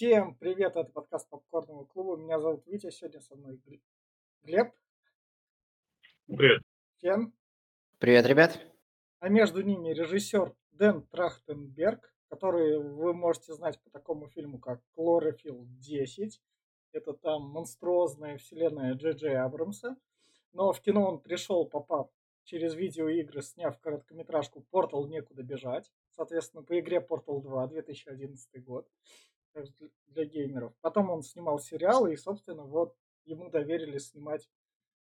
Всем привет, это подкаст Попкорного клуба. Меня зовут Витя, сегодня со мной Глеб. Привет. Кен. Привет, ребят. А между ними режиссер Дэн Трахтенберг, который вы можете знать по такому фильму, как «Клорофилл 10». Это там монструозная вселенная Джей Джей Абрамса. Но в кино он пришел, попав через видеоигры, сняв короткометражку Portal «Некуда бежать». Соответственно, по игре Portal 2, 2011 год для геймеров. Потом он снимал сериалы, и, собственно, вот ему доверили снимать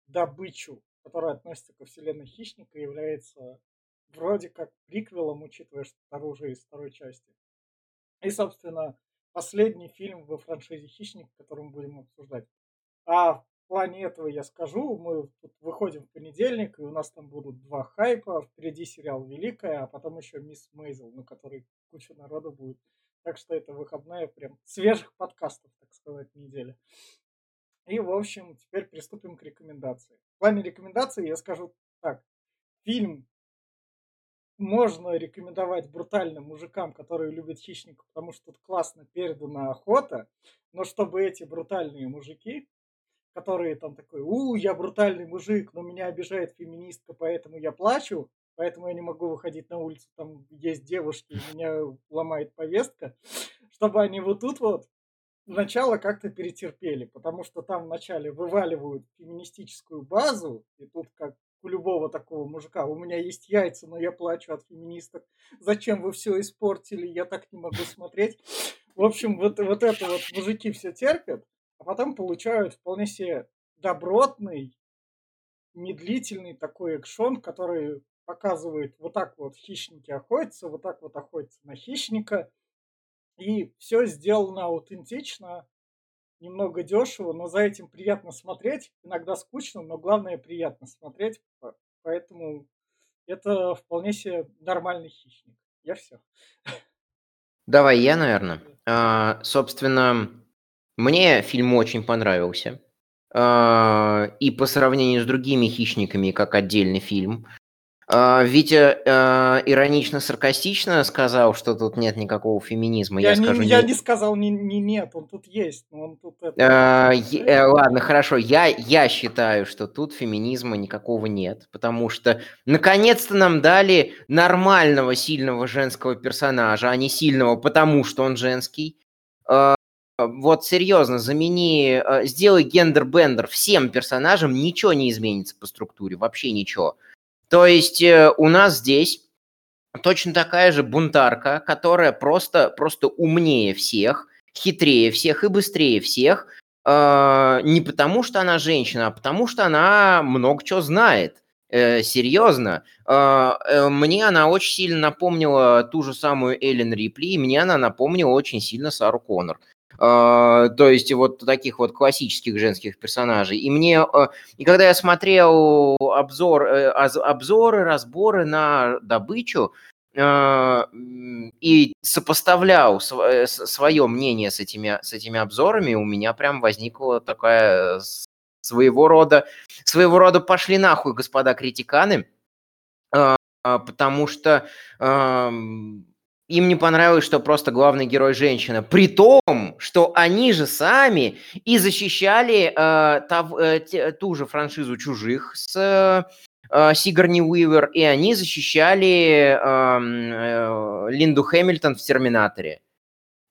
«Добычу», которая относится ко вселенной Хищника и является вроде как приквелом, учитывая, что оружие из второй части. И, собственно, последний фильм во франшизе «Хищник», который мы будем обсуждать. А в плане этого я скажу, мы выходим в понедельник, и у нас там будут два хайпа. Впереди сериал «Великая», а потом еще «Мисс Мейзел», на который куча народу будет. Так что это выходная прям свежих подкастов, так сказать, недели. И, в общем, теперь приступим к рекомендации. В плане рекомендаций я скажу так. Фильм можно рекомендовать брутальным мужикам, которые любят хищников, потому что тут классно передана охота, но чтобы эти брутальные мужики, которые там такой, у, я брутальный мужик, но меня обижает феминистка, поэтому я плачу, поэтому я не могу выходить на улицу, там есть девушки, и меня ломает повестка, чтобы они вот тут вот начало как-то перетерпели, потому что там вначале вываливают феминистическую базу, и тут как у любого такого мужика, у меня есть яйца, но я плачу от феминисток, зачем вы все испортили, я так не могу смотреть. В общем, вот, вот это вот мужики все терпят, а потом получают вполне себе добротный, медлительный такой экшон, который показывает вот так вот хищники охотятся, вот так вот охотятся на хищника. И все сделано аутентично, немного дешево, но за этим приятно смотреть. Иногда скучно, но главное приятно смотреть. Поэтому это вполне себе нормальный хищник. Я все. Давай я, наверное. А, собственно, мне фильм очень понравился. А, и по сравнению с другими хищниками, как отдельный фильм, Витя а, иронично-саркастично сказал, что тут нет никакого феминизма. Я, я, не, скажу, я не сказал не, не нет, он тут есть, но он тут... Это... А, э, ладно, хорошо, я, я считаю, что тут феминизма никакого нет, потому что наконец-то нам дали нормального сильного женского персонажа, а не сильного, потому что он женский. А, вот серьезно, замени, а, сделай гендер-бендер всем персонажам, ничего не изменится по структуре, вообще ничего. То есть э, у нас здесь точно такая же бунтарка, которая просто, просто умнее всех, хитрее всех и быстрее всех, э, не потому что она женщина, а потому что она много чего знает. Э, серьезно, э, э, мне она очень сильно напомнила ту же самую Эллен Рипли, и мне она напомнила очень сильно Сару Коннор. А, то есть вот таких вот классических женских персонажей. И мне, а, и когда я смотрел обзор, э, обзоры, разборы на добычу, а, и сопоставлял свое э, мнение с этими, с этими обзорами, у меня прям возникла такая своего рода, своего рода пошли нахуй, господа критиканы, потому что им не понравилось, что просто главный герой женщина. При том, что они же сами и защищали э, тав, э, те, ту же франшизу чужих с э, Сигарни Уивер, и они защищали э, э, Линду Хэмилтон в Терминаторе.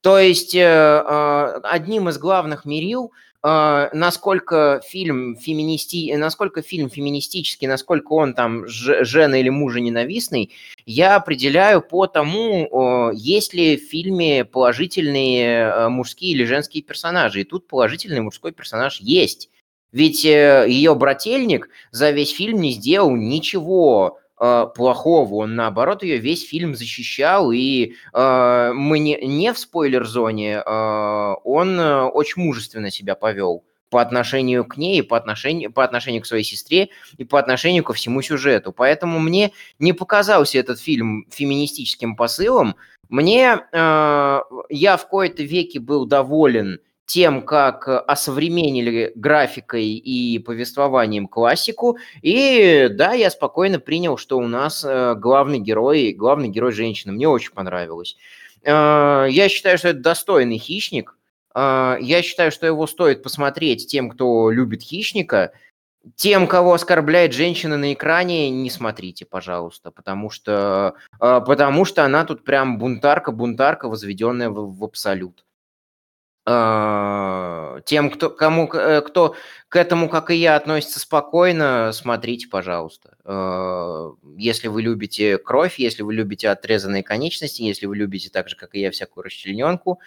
То есть э, э, одним из главных мерил – насколько фильм феминисти... насколько фильм феминистический, насколько он там жена или мужа ненавистный, я определяю по тому, есть ли в фильме положительные э, мужские или женские персонажи. И тут положительный мужской персонаж есть. Ведь э, ее брательник за весь фильм не сделал ничего плохого. Он, наоборот, ее весь фильм защищал, и э, мы не, не в спойлер-зоне, э, он очень мужественно себя повел по отношению к ней, по отношению, по отношению к своей сестре и по отношению ко всему сюжету. Поэтому мне не показался этот фильм феминистическим посылом. Мне э, я в кои-то веке был доволен тем, как осовременили графикой и повествованием классику. И да, я спокойно принял, что у нас э, главный герой, главный герой женщина. Мне очень понравилось. Э, я считаю, что это достойный хищник. А, я считаю, что его стоит посмотреть тем, кто любит «Хищника», тем, кого оскорбляет женщина на экране, не смотрите, пожалуйста, потому что, э, потому что она тут прям бунтарка, бунтарка, возведенная в, в абсолют. Э, тем, кто, кому, э, кто к этому, как и я, относится спокойно, смотрите, пожалуйста. Э, если вы любите кровь, если вы любите отрезанные конечности, если вы любите так же, как и я, всякую расчлененку,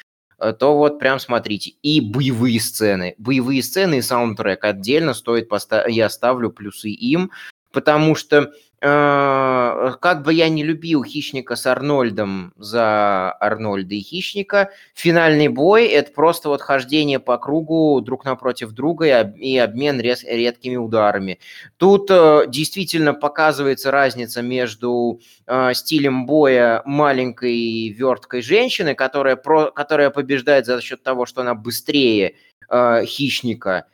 то вот прям смотрите. И боевые сцены. Боевые сцены и саундтрек отдельно стоит поставить. Я ставлю плюсы им, потому что э, как бы я не любил Хищника с Арнольдом за Арнольда и Хищника, финальный бой – это просто вот хождение по кругу друг напротив друга и, об, и обмен редкими ударами. Тут э, действительно показывается разница между э, стилем боя маленькой верткой женщины, которая, про, которая побеждает за счет того, что она быстрее Хищника,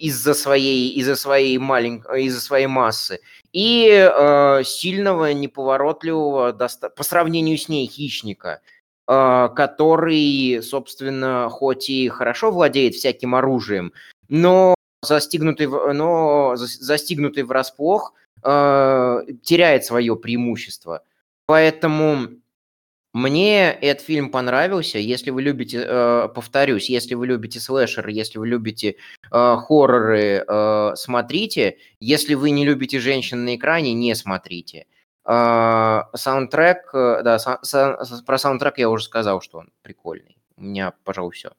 из-за своей, из-за своей маленькой, из-за своей массы, и э, сильного, неповоротливого, доста- по сравнению с ней, хищника, э, который, собственно, хоть и хорошо владеет всяким оружием, но застигнутый, но застигнутый врасплох э, теряет свое преимущество. Поэтому мне этот фильм понравился. Если вы любите, э, повторюсь, если вы любите слэшеры, если вы любите э, хорроры, э, смотрите. Если вы не любите женщин на экране, не смотрите. Э, саундтрек, э, да, са, са, про саундтрек я уже сказал, что он прикольный. У меня, пожалуй, все.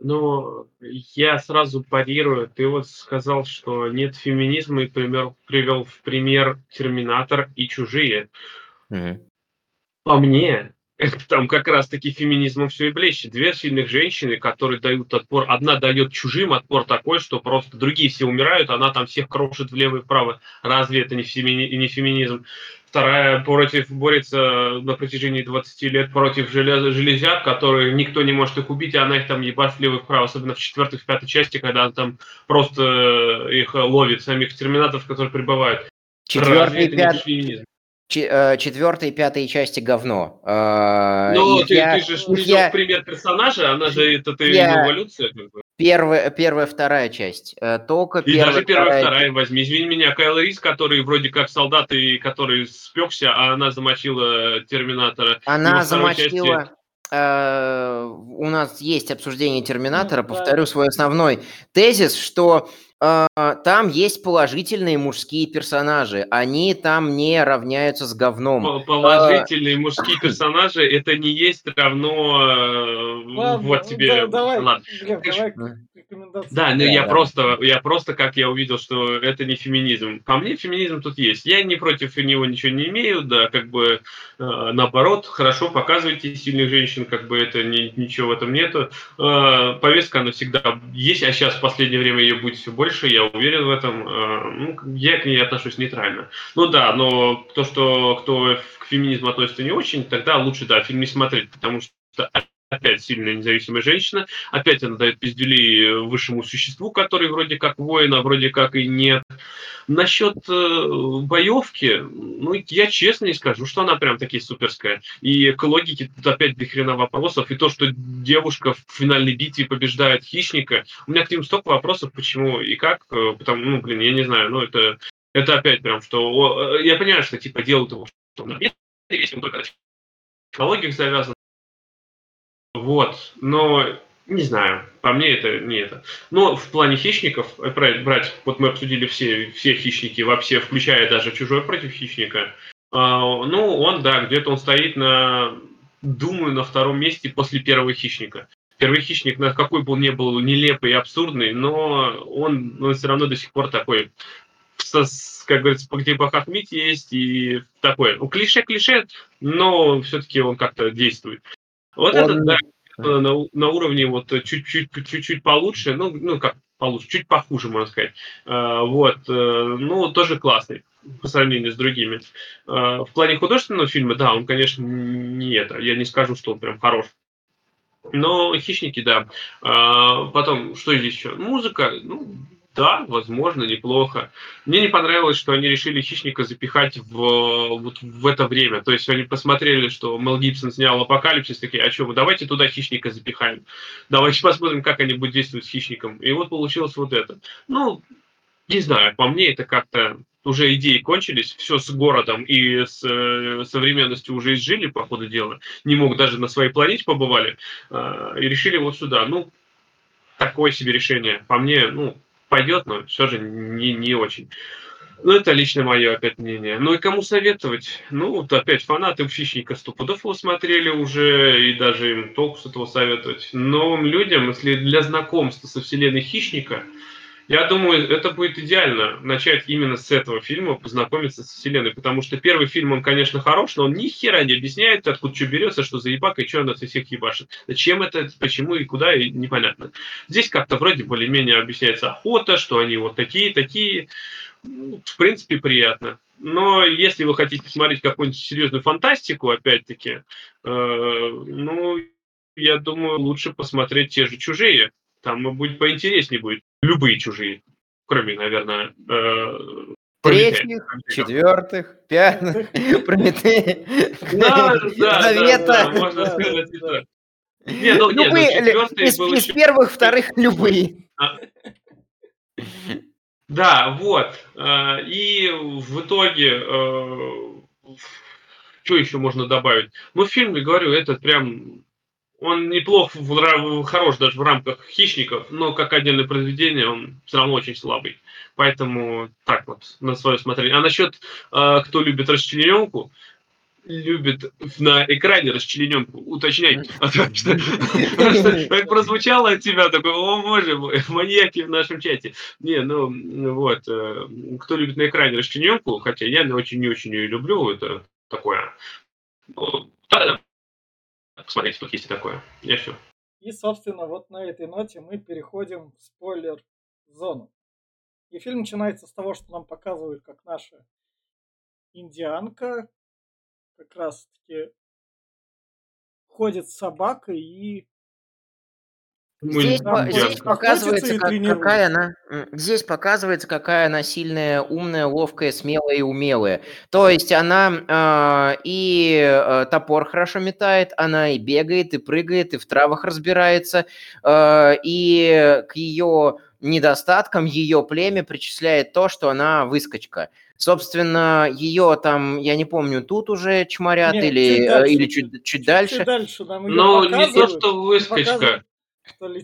Ну, я сразу парирую. Ты вот сказал, что нет феминизма и пример, привел в пример Терминатор и Чужие. Угу. По мне, там как раз-таки феминизмом все и блещет. Две сильных женщины, которые дают отпор. Одна дает чужим отпор такой, что просто другие все умирают, она там всех крошит влево и вправо. Разве это не, фемини... не феминизм? Вторая против, борется на протяжении 20 лет против желез... железяк, которые никто не может их убить, а она их там ебать влево и вправо. Особенно в четвертой, в пятой части, когда она там просто их ловит, самих терминаторов, которые прибывают. Четвертый, пятый, Э, четвертые и пятые части говно. Э, ну, ты, я, ты же я, пример персонажа, она же это ты я, эволюция. Как бы. Первая, первая, вторая часть. Э, только и первая, даже первая, вторая, вторая возьми. Извини меня, Кайл Рис, который вроде как солдат и который спекся, а она замочила Терминатора. Она замочила... Части... у нас есть обсуждение Терминатора. Ну, Повторю да. свой основной тезис, что там есть положительные мужские персонажи. Они там не равняются с говном. Положительные а... мужские персонажи это не есть равно э, Ладно, вот тебе. Да, давай, Ладно. Глеб, давай Да, ну я да. просто, я просто как я увидел, что это не феминизм. По мне феминизм тут есть. Я не против него ничего не имею, да, как бы э, наоборот, хорошо показывайте сильных женщин, как бы это ни, ничего в этом нету. Э, повестка она всегда есть, а сейчас в последнее время ее будет все больше больше, я уверен в этом. Э, ну, я к ней отношусь нейтрально. Ну да, но то, что кто к феминизму относится не очень, тогда лучше, да, фильм не смотреть, потому что опять сильная независимая женщина, опять она дает пиздюлей высшему существу, который вроде как воин, а вроде как и нет. Насчет э, боевки, ну, я честно не скажу, что она прям таки суперская. И к логике тут опять до хрена вопросов. И то, что девушка в финальной битве побеждает хищника, у меня к ним столько вопросов, почему и как, э, потому, ну, блин, я не знаю, ну, это, это опять прям, что, э, я понимаю, что, типа, делают его, что на весь только технологиях завязан, вот, но не знаю, по мне это не это. Но в плане хищников, э, брать, вот мы обсудили все, все хищники, вообще, включая даже чужой против хищника, а, ну, он, да, где-то он стоит на, думаю, на втором месте после первого хищника. Первый хищник, на какой бы он ни был нелепый и абсурдный, но он, он все равно до сих пор такой, как говорится, где похохмить есть и такое. Ну, клише-клише, но все-таки он как-то действует. Вот он... это, да, на, на уровне вот чуть-чуть, чуть-чуть получше, ну, ну, как получше, чуть похуже, можно сказать. А, вот, э, ну, тоже классный по сравнению с другими. А, в плане художественного фильма, да, он, конечно, не это. Я не скажу, что он прям хорош. Но хищники, да. А, потом, что здесь еще? Музыка, ну, да, возможно, неплохо. Мне не понравилось, что они решили хищника запихать в, вот в это время. То есть они посмотрели, что Мел Гибсон снял Апокалипсис, такие, а что, мы давайте туда хищника запихаем. Давайте посмотрим, как они будут действовать с хищником. И вот получилось вот это. Ну, не знаю, по мне это как-то уже идеи кончились, все с городом и с э, современностью уже изжили, по ходу дела, не мог даже на своей планете побывали, э, и решили вот сюда. Ну, такое себе решение. По мне, ну, пойдет, но все же не, не очень. Ну, это лично мое опять мнение. Ну и кому советовать? Ну, вот опять фанаты «Хищника» стопудов его смотрели уже, и даже им толку с этого советовать. Новым людям, если для знакомства со вселенной «Хищника», я думаю, это будет идеально начать именно с этого фильма, познакомиться с вселенной, потому что первый фильм, он, конечно, хорош, но он ни хера не объясняет, откуда что берется, что за ебак и что он от всех ебашит. Зачем это, почему и куда, и непонятно. Здесь как-то вроде более-менее объясняется охота, что они вот такие, такие. Ну, в принципе, приятно. Но если вы хотите посмотреть какую-нибудь серьезную фантастику, опять-таки, э, ну, я думаю, лучше посмотреть те же «Чужие». Там будет поинтереснее будет. Любые чужие. Кроме, наверное, э, Третьих, четвертых, пятых, Прометей, да, Завета. можно сказать и так. Не, ну, любые, нет, ну, из, из еще... первых, вторых, любые. А. Да, вот. Э, и в итоге, э, что еще можно добавить? Ну, в фильме, говорю, этот прям он неплох, в, хорош даже в рамках хищников, но как отдельное произведение он все равно очень слабый. Поэтому так вот, на свое смотрение. А насчет, э, кто любит расчлененку, любит на экране расчлененку, уточнять. Как прозвучало от тебя, такой, о боже мой, маньяки в нашем чате. Не, ну вот, э, кто любит на экране расчлененку, хотя я очень не очень ее люблю, это такое. Посмотреть, тут есть и такое. Я все. И, собственно, вот на этой ноте мы переходим в спойлер-зону. И фильм начинается с того, что нам показывают, как наша индианка как раз-таки ходит с собакой и Здесь, здесь показывается, как, какая она, здесь показывается, какая она сильная, умная, ловкая, смелая и умелая. То есть она э, и э, топор хорошо метает, она и бегает, и прыгает, и в травах разбирается, э, и к ее недостаткам ее племя причисляет то, что она выскочка. Собственно, ее там, я не помню, тут уже чморят Нет, или, чуть дальше, или чуть, чуть, чуть дальше. Чуть дальше Но не то, что выскочка.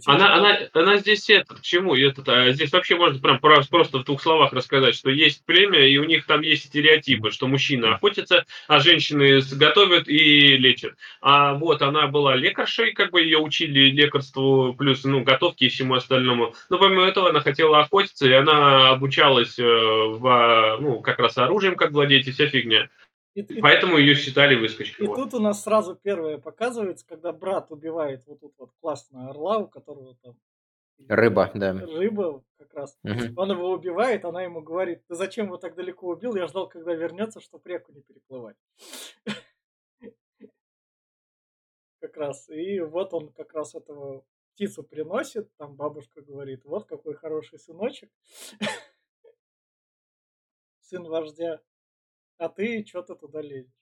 Она, она, она здесь это, к чему? Это, а здесь вообще можно прям просто в двух словах рассказать, что есть племя, и у них там есть стереотипы, что мужчины охотятся, а женщины готовят и лечат. А вот она была лекаршей, как бы ее учили лекарству, плюс, ну, готовке и всему остальному. Но помимо этого она хотела охотиться, и она обучалась э, в, ну, как раз оружием, как владеть, и вся фигня. И, Поэтому ее считали выскочкой. И вот. тут у нас сразу первое показывается, когда брат убивает вот тут вот классного орла, у которого там Рыба, да. Рыба как раз. Угу. Он его убивает, она ему говорит, ты зачем его так далеко убил? Я ждал, когда вернется, чтобы реку не переплывать. Как раз. И вот он как раз этого птицу приносит, там бабушка говорит, вот какой хороший сыночек. Сын вождя а ты что-то туда лезешь.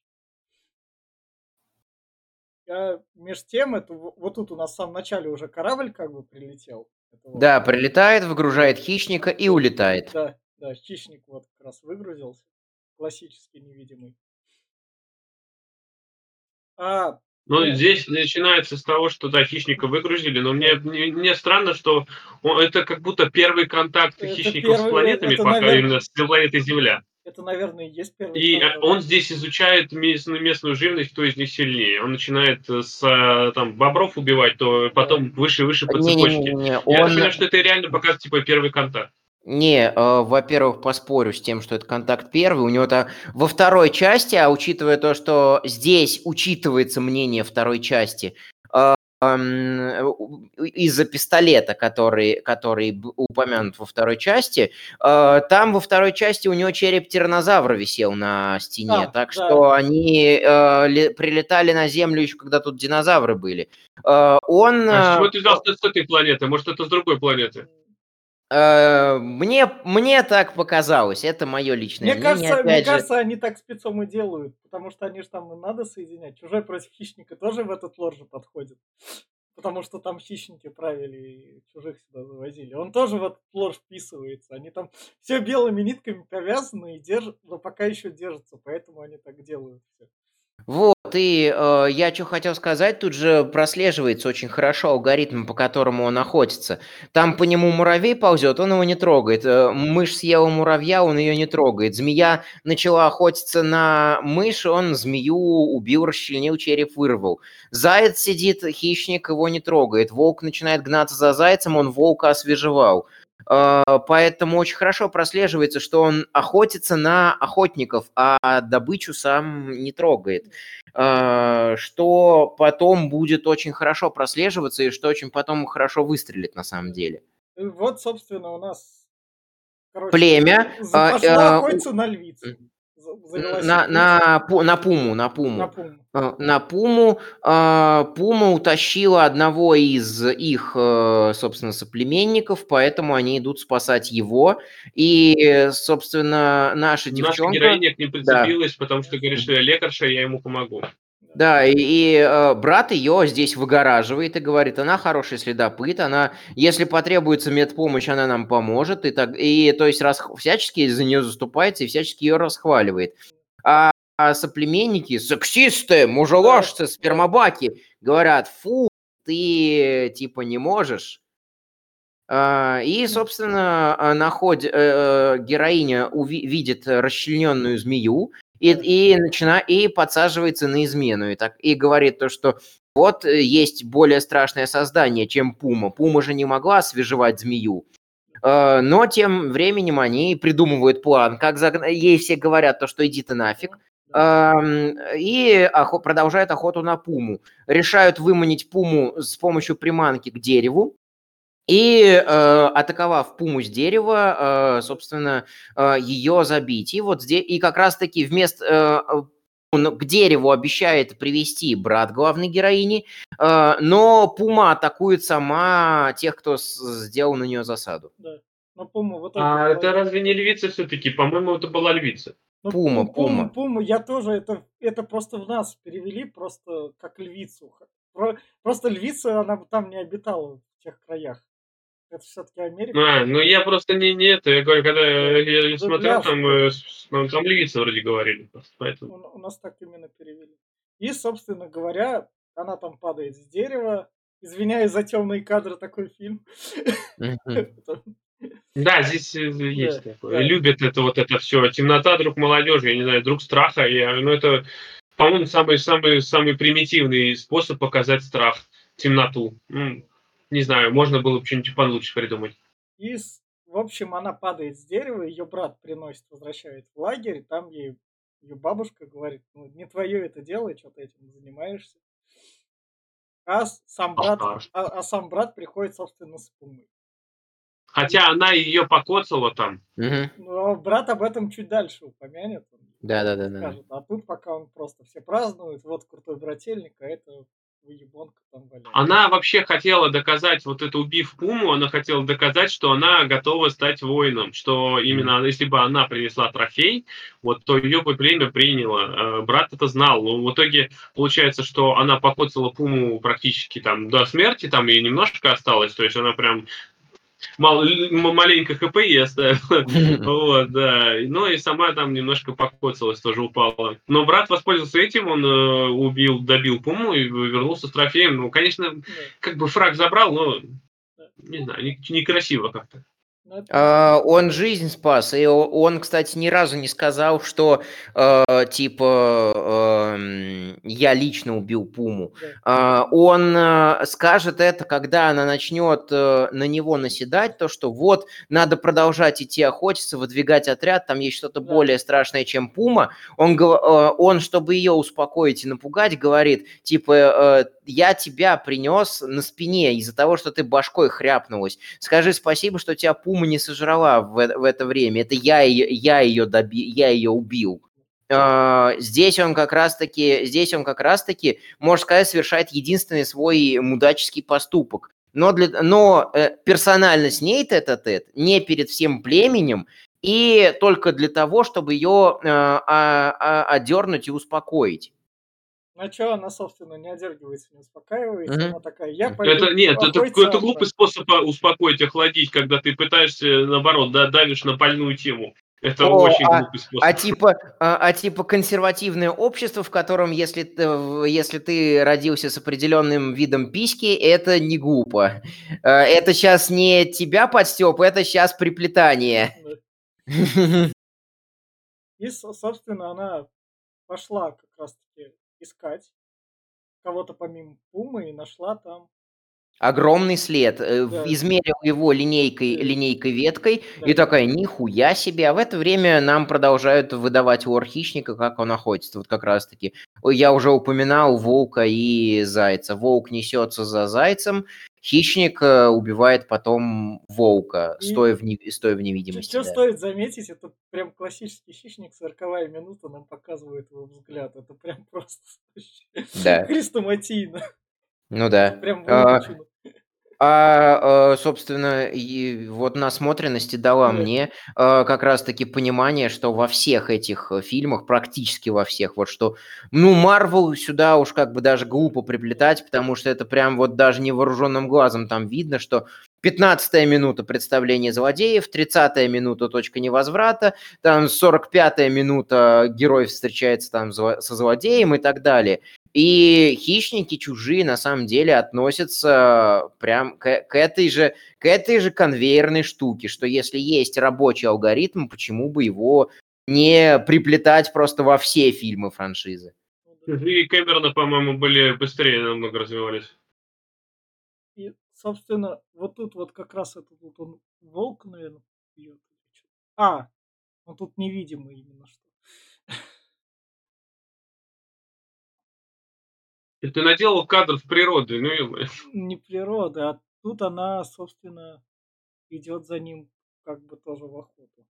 Я меж тем, это вот тут у нас в самом начале уже корабль как бы прилетел. Это да, вот. прилетает, выгружает хищника и улетает. Да, да, хищник вот как раз выгрузился. Классический невидимый. А, ну, нет. здесь начинается с того, что да, хищника выгрузили, но мне, мне, мне странно, что он, это как будто первый контакт это хищников первый, с планетами, это, пока наверное... именно с планетой Земля. Это, наверное, и есть первый. И контроль. он здесь изучает местную, местную живность, кто из них сильнее. Он начинает с там бобров убивать, то потом выше выше по цепочке. Не, не, не, Я он... понимаю, что это реально показывает типа первый контакт. Не, э, во-первых, поспорю с тем, что это контакт первый. У него-то во второй части, а учитывая то, что здесь учитывается мнение второй части, из-за пистолета, который, который упомянут во второй части. Э, там во второй части у него череп тиранозавра висел на стене, а, так да. что они э, прилетали на Землю еще когда тут динозавры были. Э, он... А чего ты взял с этой планеты? Может, это с другой планеты? Э, мне, мне так показалось, это мое личное мне мнение. Кажется, мне же... кажется, они так спецом и делают, потому что они же там и надо соединять. Чужой против хищника тоже в этот лор же подходит. Потому что там хищники правили и чужих сюда завозили. Он тоже в этот лор вписывается. Они там все белыми нитками повязаны и держат, но пока еще держатся, поэтому они так делают все. Вот, и э, я что хотел сказать, тут же прослеживается очень хорошо алгоритм, по которому он охотится. Там по нему муравей ползет, он его не трогает. Э, мышь съела муравья, он ее не трогает. Змея начала охотиться на мышь, он змею убил, расчленил, череп вырвал. Заяц сидит, хищник его не трогает. Волк начинает гнаться за зайцем, он волка освежевал. А, поэтому очень хорошо прослеживается, что он охотится на охотников, а добычу сам не трогает. А, что потом будет очень хорошо прослеживаться и что очень потом хорошо выстрелит на самом деле. Вот, собственно, у нас короче, племя. Пошла а, охотиться на львицу на, на, на Пуму, на Пуму. На Пуму. А, на Пуму. А, Пума утащила одного из их, э, собственно, соплеменников, поэтому они идут спасать его. И, собственно, наша девчонка... Наша героиня к ним прицепилась, да. потому что говорит, что я лекарша, я ему помогу. Да, и, и э, брат ее здесь выгораживает и говорит, она хороший следопыт, она, если потребуется медпомощь, она нам поможет, и, так, и то есть рас, всячески за нее заступается и всячески ее расхваливает. А, а соплеменники, сексисты, мужеложцы, спермобаки говорят, фу, ты типа не можешь. А, и, собственно, а, находит, э, героиня уви- видит расчлененную змею, и, и, начина, и подсаживается на измену, и, так, и говорит то, что вот э, есть более страшное создание, чем Пума. Пума же не могла освежевать змею. Э, но тем временем они придумывают план, как загнать... Ей все говорят то, что иди ты нафиг. И продолжают охоту на Пуму. Решают выманить Пуму с помощью приманки к дереву. И, э, атаковав пуму с дерева, э, собственно, э, ее забить. И вот здесь, и как раз-таки вместо э, он к дереву обещает привести брат главной героини, э, но пума атакует сама тех, кто с, сделал на нее засаду. Да. Но пума вот а это разве не львица все-таки? По-моему, это была львица. Ну, пума, пума, пума. Пума, я тоже, это, это просто в нас перевели просто как львицу. Просто львица, она там не обитала в тех краях. Это все-таки Америка. А, ну я просто не, не это, я говорю, когда я, я смотрел, там, э, там, там ливийцы вроде говорили. Просто, поэтому. У, у нас так именно перевели. И, собственно говоря, она там падает с дерева. Извиняюсь за темные кадры, такой фильм. Да, здесь э, есть такое. Любят это вот это все. Темнота, друг молодежи, я не знаю, друг страха. Я, ну это, по-моему, самый, самый, самый примитивный способ показать страх, темноту не знаю, можно было бы что-нибудь получше придумать. И, в общем, она падает с дерева, ее брат приносит, возвращает в лагерь, там ей ее бабушка говорит, ну, не твое это дело, что ты этим занимаешься. А сам брат, а, а сам брат приходит, собственно, с пумой. Хотя она ее покоцала там. Угу. Но брат об этом чуть дальше упомянет. Да, да, да, да. А тут пока он просто все празднуют, вот крутой брательник, а это она вообще хотела доказать, вот это убив Пуму, она хотела доказать, что она готова стать воином, что именно если бы она принесла трофей, вот, то ее бы племя приняло. Э, брат это знал, но в итоге получается, что она покоцала Пуму практически там до смерти, там и немножко осталось, то есть она прям мал, маленько хп есть, да. вот, да. Ну и сама там немножко покоцалась, тоже упала. Но брат воспользовался этим, он э, убил, добил Пуму и вернулся с трофеем. Ну, конечно, как бы фраг забрал, но не знаю, некрасиво как-то. Uh, он жизнь спас, и он, кстати, ни разу не сказал, что uh, типа uh, я лично убил Пуму. Он скажет это, когда она начнет на него наседать, то что вот надо продолжать идти охотиться, выдвигать отряд, там есть что-то более страшное, чем Пума. Он, он, чтобы ее успокоить и напугать, говорит типа я тебя принес на спине из-за того, что ты башкой хряпнулась. Скажи спасибо, что тебя Пума не сожрала в, в это время. Это я ее, я ее, доби, я ее убил. Uh, здесь он как раз-таки, здесь он как раз-таки, можно сказать, совершает единственный свой мудаческий поступок. но, для, но э, персонально с ней тет-а-тет, не перед всем племенем, и только для того, чтобы ее э, а, а, одернуть и успокоить. На что она, собственно, не одергивается, не успокаивается. Мгм. Она такая, я пойду Это нет, это, обратно». глупый способ а, успокоить, охладить, когда ты пытаешься, наоборот, да, давишь на больную тему. Это О, очень а, глупый способ. а типа, а, а типа консервативное общество, в котором, если ты, в- если ты родился с определенным видом письки, это не глупо. Э, Это сейчас не тебя подстеп, это сейчас приплетание. И, со- собственно, она пошла как раз-таки искать кого-то помимо Пумы и нашла там, Огромный след. э, Да. Измерил его линейкой, линейкой веткой Да. и такая, нихуя себе. А в это время нам продолжают выдавать лор хищника, как он охотится. Вот как раз-таки. Я уже упоминал волка и зайца. Волк несется за зайцем, хищник э, убивает потом волка, И- стоя в, не- стоя в невидимости. Что да. стоит заметить, это прям классический хищник, сороковая минута нам показывает его взгляд. Это прям просто Да. хрестоматийно. Ну да. Прям А. А, э, собственно, и вот насмотренности дала Да. мне э, как раз-таки понимание, что во всех этих э, фильмах, практически во всех, вот что, ну, Марвел сюда уж как бы даже глупо приплетать, потому что это прям вот даже невооруженным глазом там видно, что 15 минута представления злодеев, 30 минута точка невозврата, там 45 минута герой встречается там зло- со злодеем и так далее. И хищники чужие на самом деле относятся прям к, к этой же к этой же конвейерной штуке, что если есть рабочий алгоритм, почему бы его не приплетать просто во все фильмы франшизы? Ну. И Кэмерона, по-моему, были быстрее намного развивались. И, собственно, вот тут вот как раз этот вот он волк, наверное, бьет. А, он тут невидимый именно что. Ты наделал кадров природы, ну ё-моё. Не природа, а тут она, собственно, идет за ним как бы тоже в охоту.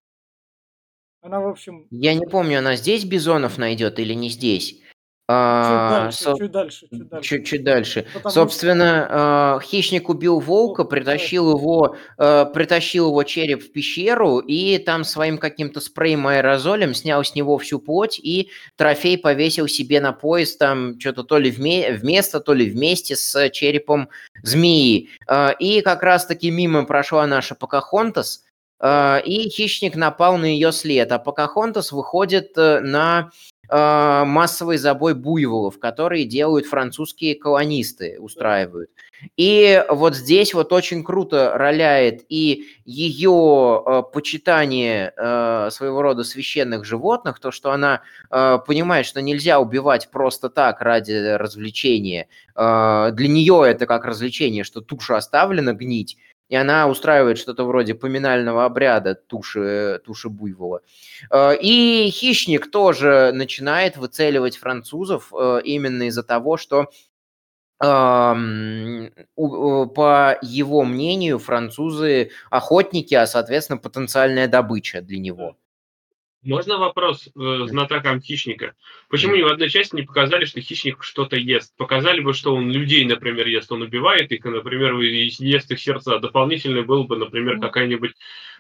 Она, в общем, Я не помню, она здесь Бизонов найдет или не здесь. Чуть А, дальше, со- чуть дальше, чуть дальше. Чуть-чуть дальше. Потому что- Собственно, э, хищник убил волка, притащил его, э, притащил его череп в пещеру и там своим каким-то спреем аэрозолем снял с него всю плоть и трофей повесил себе на пояс там что-то то ли вме- вместо, то ли вместе с черепом змеи. И как раз-таки мимо прошла наша Покахонтас, и хищник напал на ее след, а Покахонтас выходит э, на массовый забой буйволов, которые делают французские колонисты, устраивают. И вот здесь вот очень круто роляет и ее э, почитание э, своего рода священных животных, то, что она э, понимает, что нельзя убивать просто так ради развлечения. Э, для нее это как развлечение, что туша оставлена гнить, и она устраивает что-то вроде поминального обряда туши, туши буйвола. Э, И хищник тоже начинает выцеливать французов э, именно из-за того, что э, по его мнению, французы охотники, а, соответственно, потенциальная добыча для него. Можно вопрос э, знатокам хищника? Почему ни в одной части не показали, что хищник что-то ест? Показали бы, что он людей, например, ест, он убивает их, и, например, ест их сердца. Дополнительно было бы, например, какая-нибудь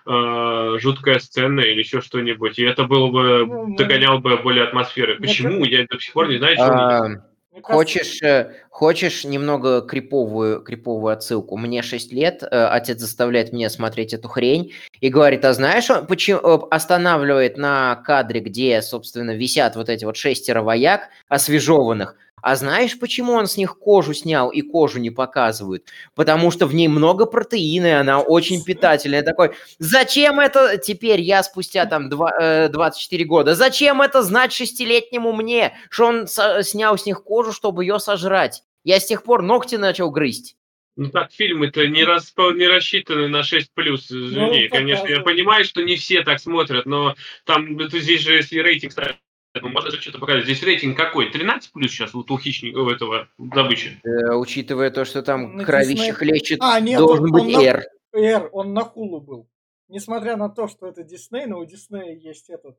э, жуткая сцена или еще что-нибудь, и это было бы Ну, догонял бы более атмосферы. Почему? Я до сих пор не знаю, что А. Кажется, Хочешь, э, хочешь немного криповую, криповую отсылку? Мне 6 лет, э, отец заставляет меня смотреть эту хрень и говорит, а знаешь, он почему э, останавливает на кадре, где, собственно, висят вот эти вот шестеро вояк освежеванных, а знаешь, почему он с них кожу снял и кожу не показывают? Потому что в ней много протеина, и она очень питательная. Я такой, зачем это теперь я спустя там два- э, 24 года? Зачем это знать шестилетнему мне, что он снял с них кожу, чтобы ее сожрать? Я с тех пор ногти начал грызть. Ну так, фильмы-то не, распо- не рассчитаны на 6 плюс, извини, Ну, конечно. Я понимаю, что не все так смотрят, но там это здесь же, если рейтинг ставят, ну, можно же что-то показать. Здесь рейтинг какой? 13 плюс сейчас вот у хищника, у этого добычи. Э, учитывая то, что там На кровище Disney- хлещет, А, нет, должен он- быть он на- R. Он на Хулу был. Несмотря на то, что это Дисней, но у Диснея есть этот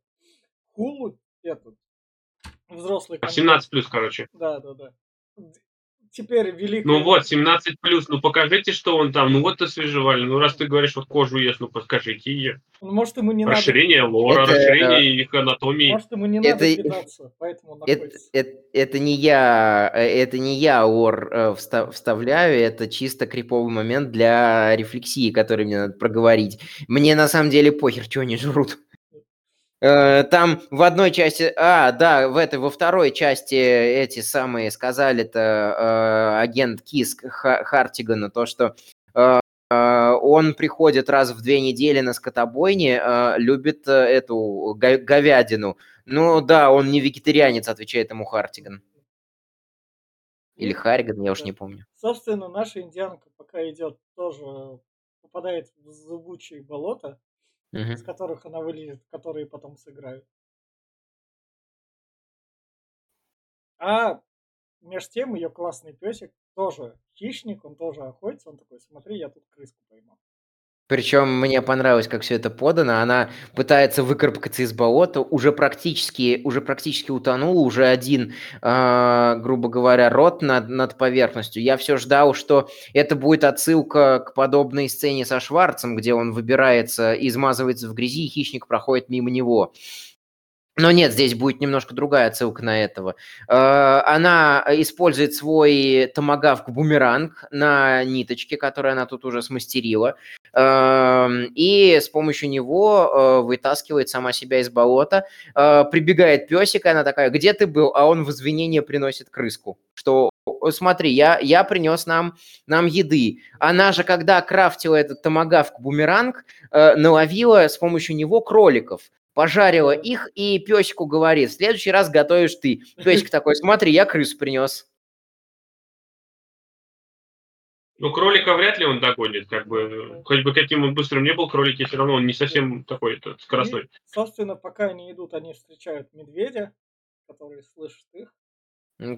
Хулу, этот взрослый контент. 17 плюс, короче. Да, да, да. Теперь великий... Ну вот, 17 плюс, ну покажите, что он там. Ну вот освежевали. Ну раз ты говоришь, вот кожу ест, ну покажите ее. Ну, может, ему не расширение надо... лора, это... расширение их анатомии. Может, ему не надо это... питаться, поэтому это, это, это не я, э, это не я ор э, вставляю, это чисто криповый момент для рефлексии, который мне надо проговорить. Мне на самом деле похер, что они жрут. Э, там в одной части, а, да, в этой, во второй части эти самые сказали-то э, агент Киск Хартигана, то, что э, он приходит раз в две недели на скотобойне, любит эту говядину. Ну да, он не вегетарианец, отвечает ему Хартиган. Или Харриган, я уж не помню. Собственно, наша индианка пока идет тоже попадает в зубучие болота, угу. из которых она вылезет, которые потом сыграют. А между тем ее классный песик тоже хищник, он тоже охотится, он такой, смотри, я тут крыску поймал. Причем мне понравилось, как все это подано. Она пытается выкарабкаться из болота, уже практически, уже практически утонула, уже один, э, грубо говоря, рот над, над поверхностью. Я все ждал, что это будет отсылка к подобной сцене со Шварцем, где он выбирается, измазывается в грязи, и хищник проходит мимо него. Но нет, здесь будет немножко другая отсылка на этого. Э, она использует свой томагавк-бумеранг на ниточке, которую она тут уже смастерила, и с помощью него э, вытаскивает сама себя из болота. Э, прибегает песик, и она такая, где ты был? А он в извинение приносит крыску, что смотри, я, я принес нам, нам еды. Она же, когда крафтила этот томагавк-бумеранг, наловила с помощью него кроликов пожарила их, и песику говорит, в следующий раз готовишь ты. Песик такой, смотри, я крысу принес. Ну, кролика вряд ли он догонит, как бы, хоть бы каким он быстрым не был, кролики все равно он не совсем такой этот, скоростной. И, собственно, пока они идут, они встречают медведя, который слышит их,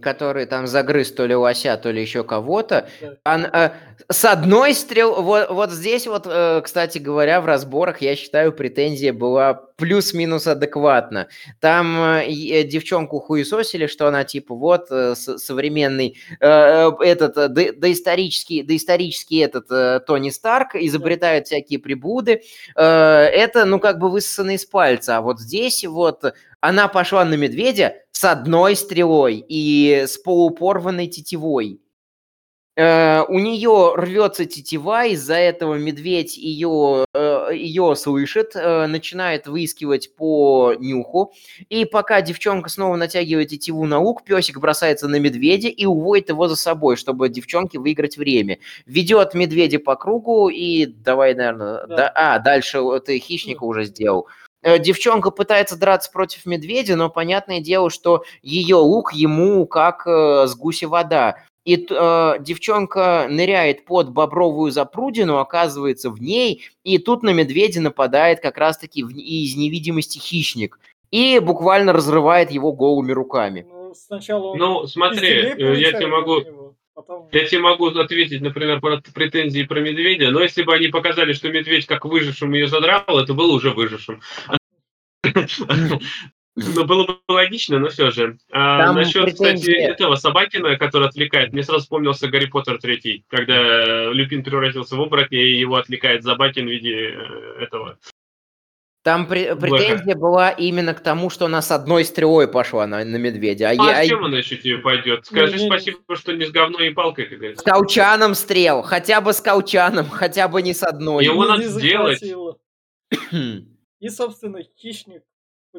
который там загрыз то ли лося, то ли еще кого-то. Да. э, с одной стрел, вот, вот здесь вот, э, кстати говоря, в разборах, я считаю, претензия была плюс-минус адекватна. Там э, э девчонку хуесосили, что она типа вот э, современный этот доисторический, доисторический этот Тони Старк изобретает всякие прибуды. Это, ну, как бы высосано из пальца. А вот здесь вот она пошла на медведя с одной стрелой и с полупорванной тетивой. Э, у нее рвется тетива, из-за этого медведь ее, э, ее слышит, э, начинает выискивать по нюху. И пока девчонка снова натягивает тетиву на лук, песик бросается на медведя и уводит его за собой, чтобы девчонке выиграть время. Ведет медведя по кругу и давай, наверное, да. Да, а, дальше ты хищника уже сделал. Девчонка пытается драться против медведя, но понятное дело, что ее лук ему как э, с гуся вода. И э, девчонка ныряет под бобровую запрудину, оказывается в ней, и тут на медведя нападает как раз-таки в, из невидимости хищник. И буквально разрывает его голыми руками. Ну, сначала он ну смотри, э, я тебе могу... Потом... Я тебе могу ответить, например, про претензии про медведя, но если бы они показали, что медведь как выжившим ее задрал, это было уже выжившим. Ну, было бы логично, но все же. А, насчет, кстати, этого Собакина, который отвлекает, мне сразу вспомнился Гарри Поттер третий, когда Люпин превратился в оборотня, и его отвлекает Собакин в виде э, этого там при, претензия была именно к тому, что она с одной стрелой пошла на, на медведя. А, а я, чем она еще тебе пойдет? Скажи не, спасибо, что не с говной и палкой, как говорится. С каучаном стрел. Хотя бы с каучаном, хотя бы не с одной. Его надо сделать. И, собственно, хищник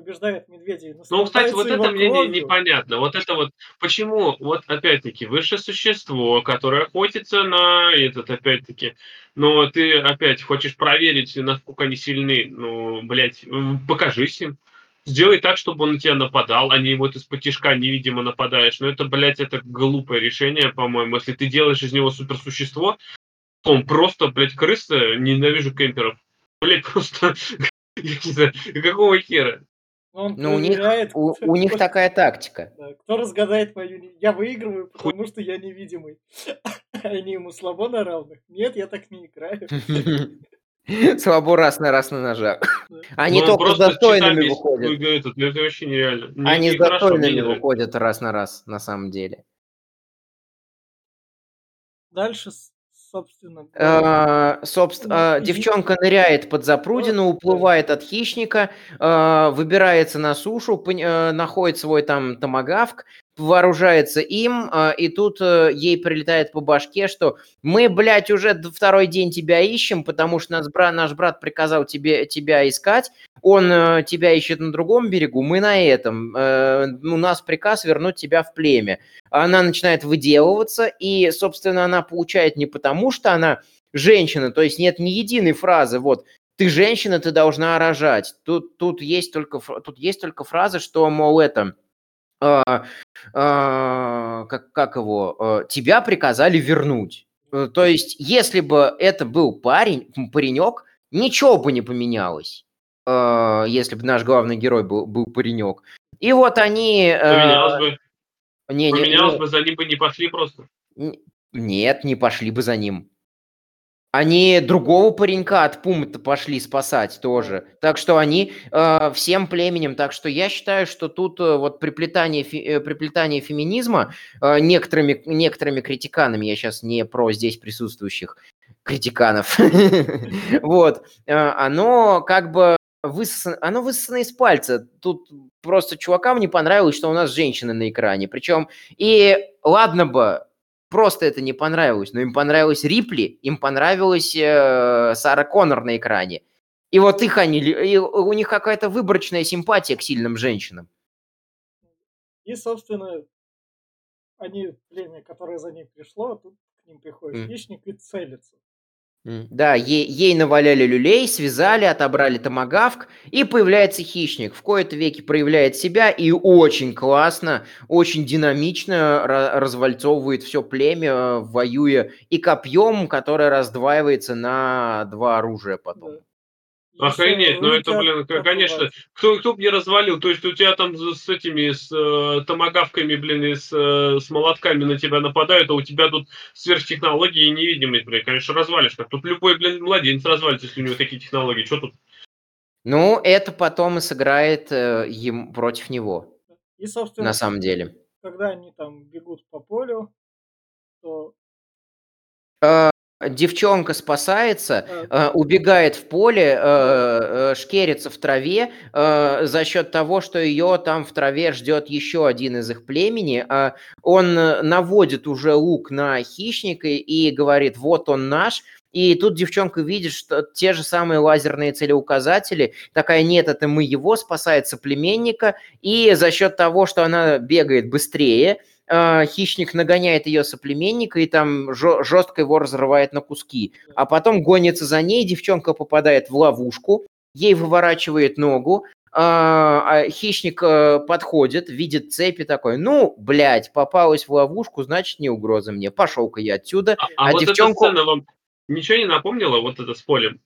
побеждает медведей. Ну, кстати, вот это мне не, непонятно. Вот это вот, почему, вот опять-таки, высшее существо, которое охотится на этот, опять-таки, но ты опять хочешь проверить, насколько они сильны, ну, блядь, покажись им. Сделай так, чтобы он на тебя нападал, а не вот из-под тишка невидимо нападаешь. Но это, блядь, это глупое решение, по-моему. Если ты делаешь из него суперсущество, то он просто, блядь, крыса, ненавижу кемперов. Блядь, просто какого хера? Он ну, у них, у, у них такая тактика. Да, кто разгадает мою... Я выигрываю, потому что я невидимый. Они ему слабо на равных. Нет, я так не играю. Слабо раз на раз на ножах. Они ну, только с достойными выходят. Это вообще нереально. Они с достойными выходят раз на раз, на самом деле. Дальше, собственно говоря... Собственно, девчонка ныряет под запрудину, уплывает от хищника, а, выбирается на сушу, э, находит свой там томагавк, вооружается им, а, и тут э, ей прилетает по башке, что мы, блядь, уже второй день тебя ищем, потому что наш брат, наш брат приказал тебе, тебя искать, он э, тебя ищет на другом берегу, мы на этом. Э, у нас приказ вернуть тебя в племя. Она начинает выделываться, и, собственно, она получает не потому, что она женщина, то есть нет ни единой фразы, вот, ты женщина, ты должна рожать. Тут, тут, есть, только, тут есть только фраза, что, мол, это а, а, как, как его, а, тебя приказали вернуть. Э, то есть, если бы это был парень, паренек, ничего бы не поменялось, а, если бы наш главный герой был, был паренек. И вот они... Э, поменялось бы. Не, Поменялось не, бы, за ним бы не пошли просто. Нет, не пошли бы за ним. Они другого паренька от Пумы-то пошли спасать тоже. Так что они э, всем племенем. Так что я считаю, что тут э, вот приплетание, фи, э, приплетание феминизма э, некоторыми, некоторыми критиканами, я сейчас не про здесь присутствующих критиканов, вот, э, оно как бы высосано, оно высосано из пальца. Тут просто чувакам не понравилось, что у нас женщины на экране. Причем и ладно бы просто это не понравилось, но им понравилась Рипли, им понравилась э, Сара Коннор на экране. И вот их они, и у них какая-то выборочная симпатия к сильным женщинам. И, собственно, они, племя, которое за ним пришло, тут к ним приходит mm. хищник и целится. Да, ей, ей наваляли люлей, связали, отобрали томагавк, и появляется хищник. В кои-то веке проявляет себя и очень классно, очень динамично развальцовывает все племя, воюя и копьем, которое раздваивается на два оружия потом. Охренеть, ну это, блин, конечно, кто, кто бы не развалил, то есть у тебя там с этими, с э, томогавками, блин, и с, э, с молотками на тебя нападают, а у тебя тут сверхтехнологии и невидимость, блин, конечно, развалишь. Как тут любой, блин, младенец развалится, если у него такие технологии, что тут? Ну, это потом и сыграет э, им против него. И, собственно, на самом деле. Когда они там бегут по полю, то а, Девчонка спасается, э, убегает в поле, э, э, шкерится в траве э, за счет того, что ее там в траве ждет еще один из их племени. Э, он наводит уже лук на хищника и говорит, вот он наш. И тут девчонка видит, что те же самые лазерные целеуказатели, такая, нет, это мы его, спасает соплеменника, и за счет того, что она бегает быстрее, э, хищник нагоняет ее соплеменника и там жестко его разрывает на куски. А потом гонится за ней, девчонка попадает в ловушку, ей выворачивает ногу, а, а хищник а, подходит, видит цепи такой, ну, блядь, попалась в ловушку, значит, не угроза мне, пошел-ка я отсюда. А, а, а вот девчонку... эта сцена вам ничего не напомнила, вот это с полем?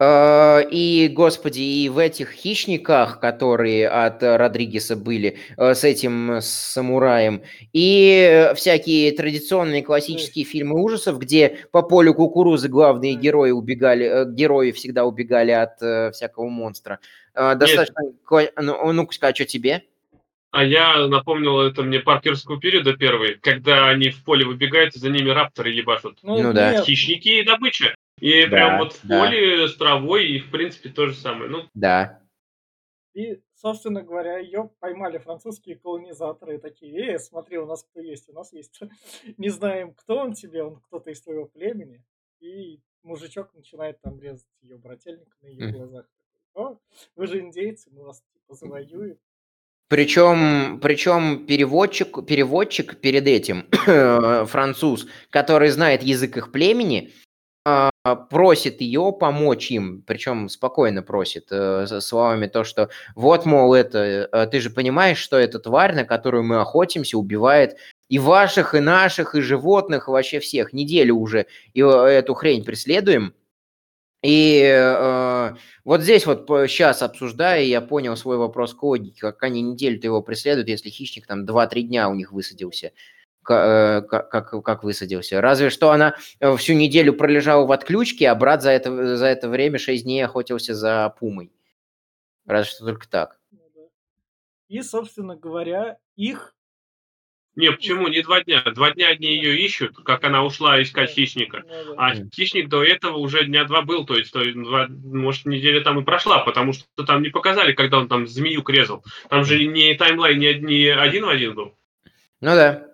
Э, и, господи, и в этих хищниках, которые от Родригеса были, э, с этим самураем, и всякие традиционные классические фильмы ужасов, где по полю кукурузы главные герои убегали, э, герои всегда убегали от всякого монстра. Достаточно... Ну, ну-ка, а что тебе? А я напомнил это мне паркерского периода первый, когда они в поле выбегают, и за ними рапторы ебашут. Ну, ну да. Хищники и добыча. И да, прям вот в да. поле с травой, и в принципе то же самое. Ну, да. И, собственно говоря, ее поймали французские колонизаторы такие, эй, смотри, у нас кто есть, у нас есть. Не знаем, кто он тебе, он кто-то из твоего племени. И мужичок начинает там резать ее брательник на ее глазах. О, вы же индейцы, мы вас типа завоюем. Причем, причем переводчик, переводчик перед этим, француз, который знает язык их племени, а, просит ее помочь им, причем спокойно просит, э, словами то, что вот, мол, это, э, ты же понимаешь, что эта тварь, на которую мы охотимся, убивает и ваших, и наших, и животных, и вообще всех. Неделю уже и э, эту хрень преследуем. И э, вот здесь вот сейчас обсуждая, я понял свой вопрос к логике, как они неделю-то его преследуют, если хищник там 2-3 дня у них высадился. Э, как, как, как высадился. Разве что она э, всю неделю пролежала в отключке, а брат за это, за это время 6 дней охотился за пумой. Разве что только так. И, собственно говоря, их Не, почему? Не два дня. Два дня они ее ищут, как она ушла искать хищника. А хищник до этого уже дня два был, то есть, то есть два, может, неделя там и прошла, потому что там не показали, когда он там змею крезал. Там же не таймлайн не, не один в один был. Ну да.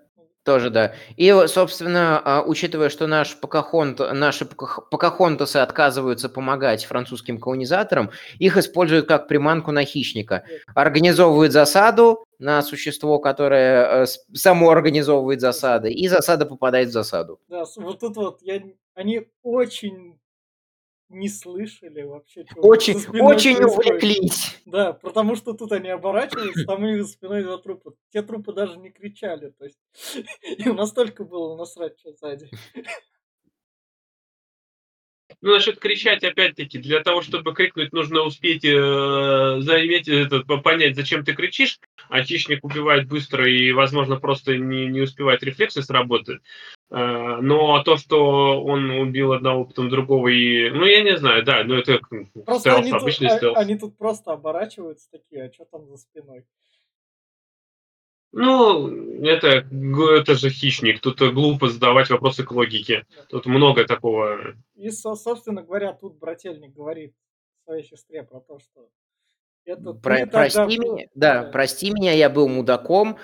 Тоже, да. И, собственно, а, учитывая, что наш Покахонт, наши Покахонтасы отказываются помогать французским колонизаторам, их используют как приманку на хищника. Организовывают засаду на существо, которое э, само организовывает засады, и засада попадает в засаду. Да, вот тут вот я, они очень не слышали вообще. Очень, очень увлеклись. Да, потому что тут они оборачиваются, там у них за спиной два трупа. Те трупы даже не кричали, то есть им настолько было насрать, что сзади. Ну, насчет кричать, опять-таки, для того, чтобы крикнуть, нужно успеть э, заиметь, это, понять, зачем ты кричишь, а хищник убивает быстро и, возможно, просто не, не успевает рефлексы сработать. Э, но то, что он убил одного, потом другого и... Ну, я не знаю, да, но это просто стелс, они обычный тут, стелс. Они тут просто оборачиваются такие, а что там за спиной? Ну, это, это же хищник. Тут глупо задавать вопросы к логике. Тут много такого. И, собственно говоря, тут брательник говорит своей сестре про то, что это про, прости тогда... меня, да, да, прости меня, я был мудаком.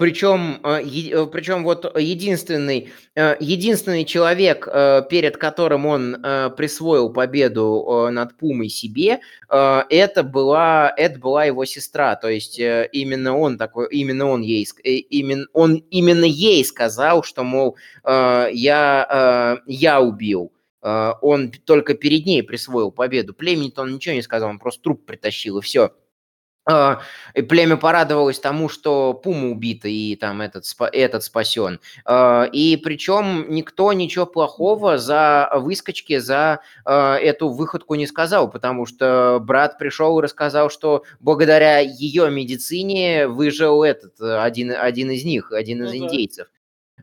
Причем, э, э, причем вот единственный, э, единственный человек, перед которым он присвоил победу над Пумой себе, это была, это была его сестра. То есть именно он такой, именно он ей, именно, он именно ей сказал, что, мол, я, я убил. Он только перед ней присвоил победу. Племени-то он ничего не сказал, он просто труп притащил, и все. А, и племя порадовалось тому, что Пума убита и там этот, этот спасен. А, и причем никто ничего плохого за выскочки, за а, эту выходку не сказал, потому что брат пришел и рассказал, что благодаря ее медицине выжил этот, один, один из них, один из ну, индейцев.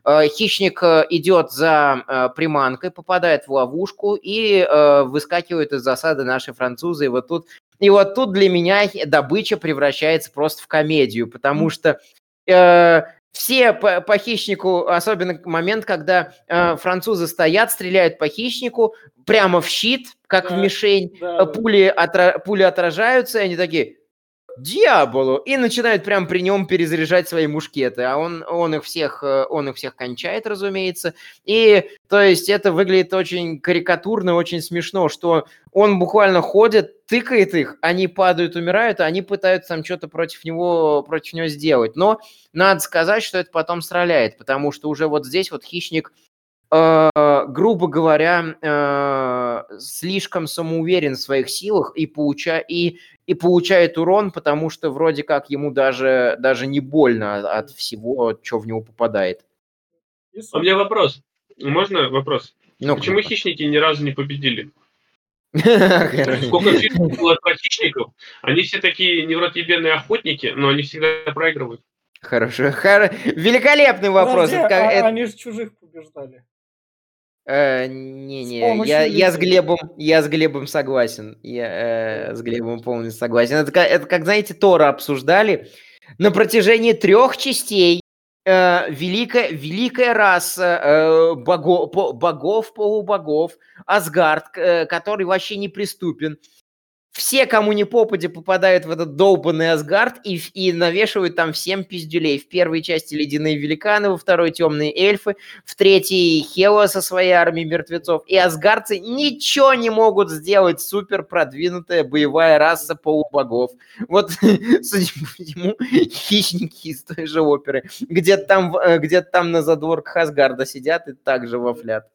Хищник идет за приманкой, попадает в ловушку и выскакивают из засады наши французы. И вот тут и вот тут для меня добыча превращается просто в комедию, потому что э, все по, по хищнику, особенно момент, когда э, французы стоят, стреляют по хищнику прямо в щит, как да, в мишень, да, пули, отра, пули отражаются, и они такие, дьяволу! И начинают прямо при нем перезаряжать свои мушкеты. А он, он, их всех, э, он их всех кончает, разумеется. И, то есть, это выглядит очень карикатурно, очень смешно, что он буквально ходит, тыкает их, они падают, умирают, а они пытаются там что-то против него, против него сделать. Но надо сказать, что это потом сраляет, потому что уже вот здесь вот хищник грубо говоря, э, слишком самоуверен в своих силах и, получа... и и получает урон, потому что вроде как ему даже, даже не больно от всего, что в него попадает. А у меня вопрос. Можно вопрос? Ну, Почему хищники ни разу не победили? Сколько фильмов было про хищников, они все такие невротебенные охотники, но они всегда проигрывают. Хорошо. Хор... Великолепный вопрос. Подожди, а, это... Они же чужих побеждали. Э, не-не, я, я с Глебом, я с Глебом согласен. Я э, с Глебом полностью согласен. Это, это как, знаете, Тора обсуждали. На протяжении трех частей э, великая, великая раса э, богов, богов, полубогов, Асгард, э, который вообще неприступен, все, кому не попади, попадают в этот долбанный Асгард и, и навешивают там всем пиздюлей. В первой части ледяные великаны, во второй темные эльфы, в третьей Хела со своей армией мертвецов. И асгардцы ничего не могут сделать. Супер продвинутая боевая раса полубогов. Вот, судя по всему, хищники из той же оперы. Где-то там, э, где там на задворках Асгарда сидят и также вафлят.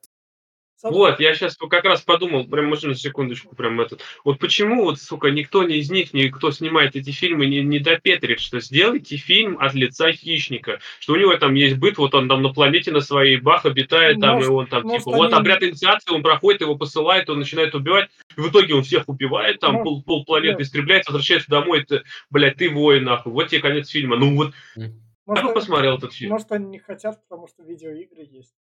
Вот, я сейчас как раз подумал, прям можно на секундочку, прям этот. Вот почему вот, сука, никто не из них, никто снимает эти фильмы, не, не допетрит, что сделайте фильм от лица хищника, что у него там есть быт, вот он там на планете на своей бах обитает, там, может, и он там, может, типа, они... вот обряд инициации, он проходит, его посылает, он начинает убивать, и в итоге он всех убивает, там, может, пол, пол планеты нет. истребляется, возвращается домой, ты, блядь, ты воин, нахуй, вот тебе конец фильма. Ну вот, может, я бы посмотрел этот фильм. Может, они не хотят, потому что видеоигры есть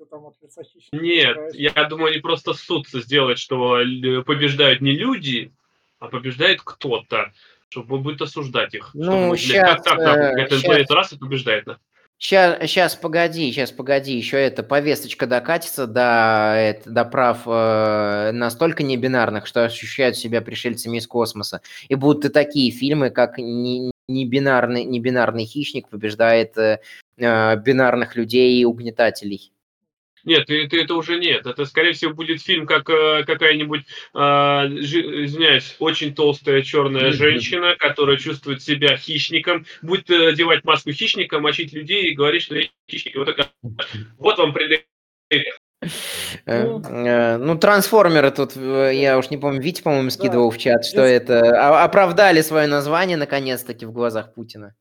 ты там от лица хищника. Нет, я думаю, они просто суд сделать, что побеждают не люди, а побеждает кто-то, чтобы будет осуждать их. Ну, сейчас, как так, как, это сейчас... раса побеждает, да? Сейчас, сейчас, погоди, сейчас, погоди, еще эта повесточка докатится до, это, до прав э, настолько небинарных, что ощущают себя пришельцами из космоса. И будут и такие фильмы, как небинарный, небинарный хищник побеждает э, э, бинарных людей и угнетателей. Нет, это, это уже нет. Это, скорее всего, будет фильм, как э, какая-нибудь, э, извиняюсь, очень толстая черная женщина, которая чувствует себя хищником, будет э, одевать маску хищника, мочить людей и говорить, что я хищник. Вот, это, вот вам предъявление. Э, ну, ну, трансформеры тут, я уж не помню, Витя, по-моему, скидывал да, в чат, что это оправдали свое название наконец-таки в глазах Путина.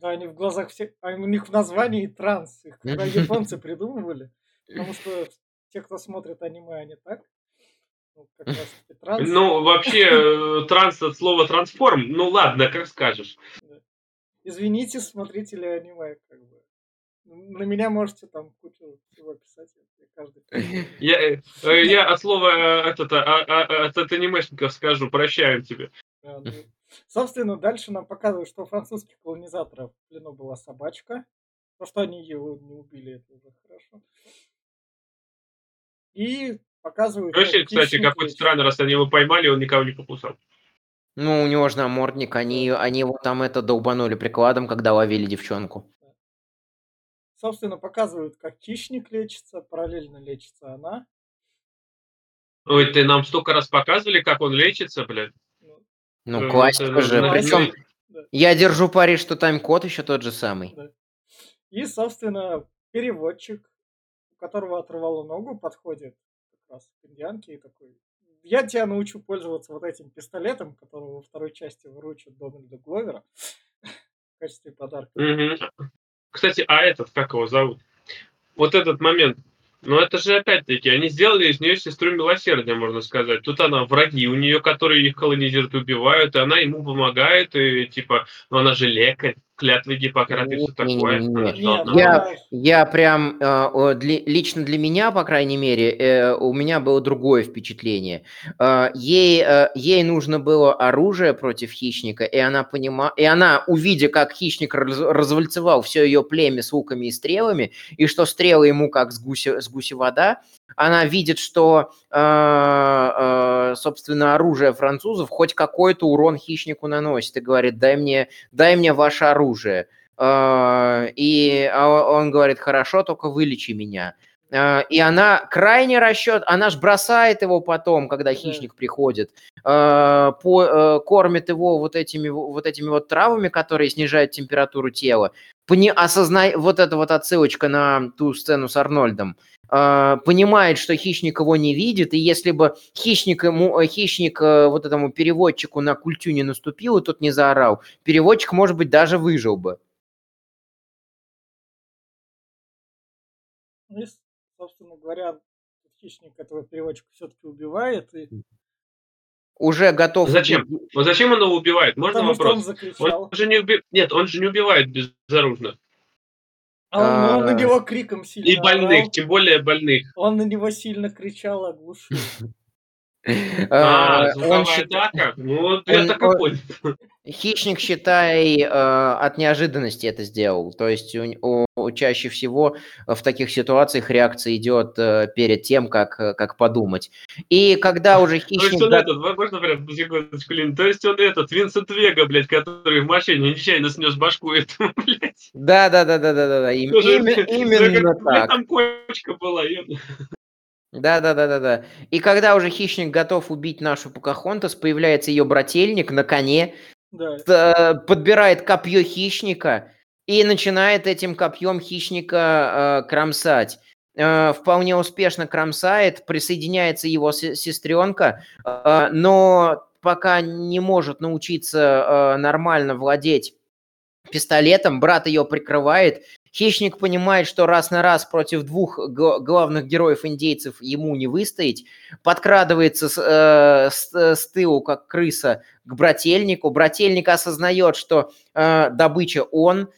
Да, они в глазах всех, а у них в названии транс, их когда японцы придумывали, Потому что те, кто смотрит аниме, они так. Ну, как раз транс. ну вообще, э, транс от слова трансформ. Ну ладно, как скажешь. Извините, смотрители аниме, как бы. На меня можете там кучу всего писать. Я, э, э, я от слова этот, а, а, от анимешников скажу, прощаем тебе. Да, ну, собственно, дальше нам показывают, что у французских колонизаторов в плену была собачка. То, что они его не убили, это уже хорошо. И показывают... Вообще, кстати, какой-то странный, раз они его поймали, он никого не покусал. Ну, у него же намордник, они, они его там это долбанули прикладом, когда ловили девчонку. Собственно, показывают, как хищник лечится, параллельно лечится она. Ой, ты нам столько раз показывали, как он лечится, блядь. Ну, ну э, классика это, же. Причем да. я держу пари, что тайм-код еще тот же самый. Да. И, собственно, переводчик которого оторвало ногу, подходит как раз к индианке и такой, я тебя научу пользоваться вот этим пистолетом, которого во второй части выручат Дональда Гловера в качестве подарка. Кстати, а этот, как его зовут? Вот этот момент, но это же опять-таки, они сделали из нее сестру милосердия, можно сказать. Тут она враги у нее, которые их колонизируют, убивают, и она ему помогает, и типа, ну она же лекарь, клятвы Гиппократа и все такое. Нет, нет, я, я прям, э, для, лично для меня, по крайней мере, э, у меня было другое впечатление. Э, ей, э, ей нужно было оружие против хищника, и она понима... и она, увидя, как хищник раз, развальцевал все ее племя с луками и стрелами, и что стрелы ему как с гуся, с гуся вода, она видит, что, э, э, собственно, оружие французов хоть какой-то урон хищнику наносит, и говорит, дай мне, дай мне ваше оружие. Э, и а он говорит, хорошо, только вылечи меня. И она крайне расчет, она ж бросает его потом, когда хищник приходит, по, кормит его вот этими вот этими вот травами, которые снижают температуру тела. Пони, осознай вот эта вот отсылочка на ту сцену с Арнольдом. А, понимает, что хищник его не видит, и если бы хищник, ему, э, хищник э, вот этому переводчику на культю не наступил и тот не заорал, переводчик, может быть, даже выжил бы. Ну, собственно говоря, хищник этого переводчика все-таки убивает. И... Уже готов... Зачем? Вот зачем он его убивает? Можно Потому вопрос? Что он, закричал. он же не уби... Нет, он же не убивает безоружно. А он, он на него криком сильно И больных, орал. тем более больных. Он на него сильно кричал, оглушил. А, атака? Ну. Хищник, считай, э, от неожиданности это сделал. То есть у, у, чаще всего в таких ситуациях реакция идет э, перед тем, как, как подумать. И когда уже хищник... То есть он этот, можно прям секундочку, Лин, то есть он этот, Винсент Вега, блядь, который в машине нечаянно снес башку этому, блядь. Да, да, да, да, да, да, да. Именно так. Там кочка была, да, да, да, да, да. И когда уже хищник готов убить нашу Покахонтас, появляется ее брательник на коне, да. подбирает копье хищника и начинает этим копьем хищника э, кромсать. Э, вполне успешно кромсает, присоединяется его сестренка, э, но пока не может научиться э, нормально владеть пистолетом, брат ее прикрывает, Хищник понимает, что раз на раз против двух главных героев индейцев ему не выстоять, подкрадывается с, э, с, э, с тылу, как крыса, к брательнику. Брательник осознает, что э, добыча он,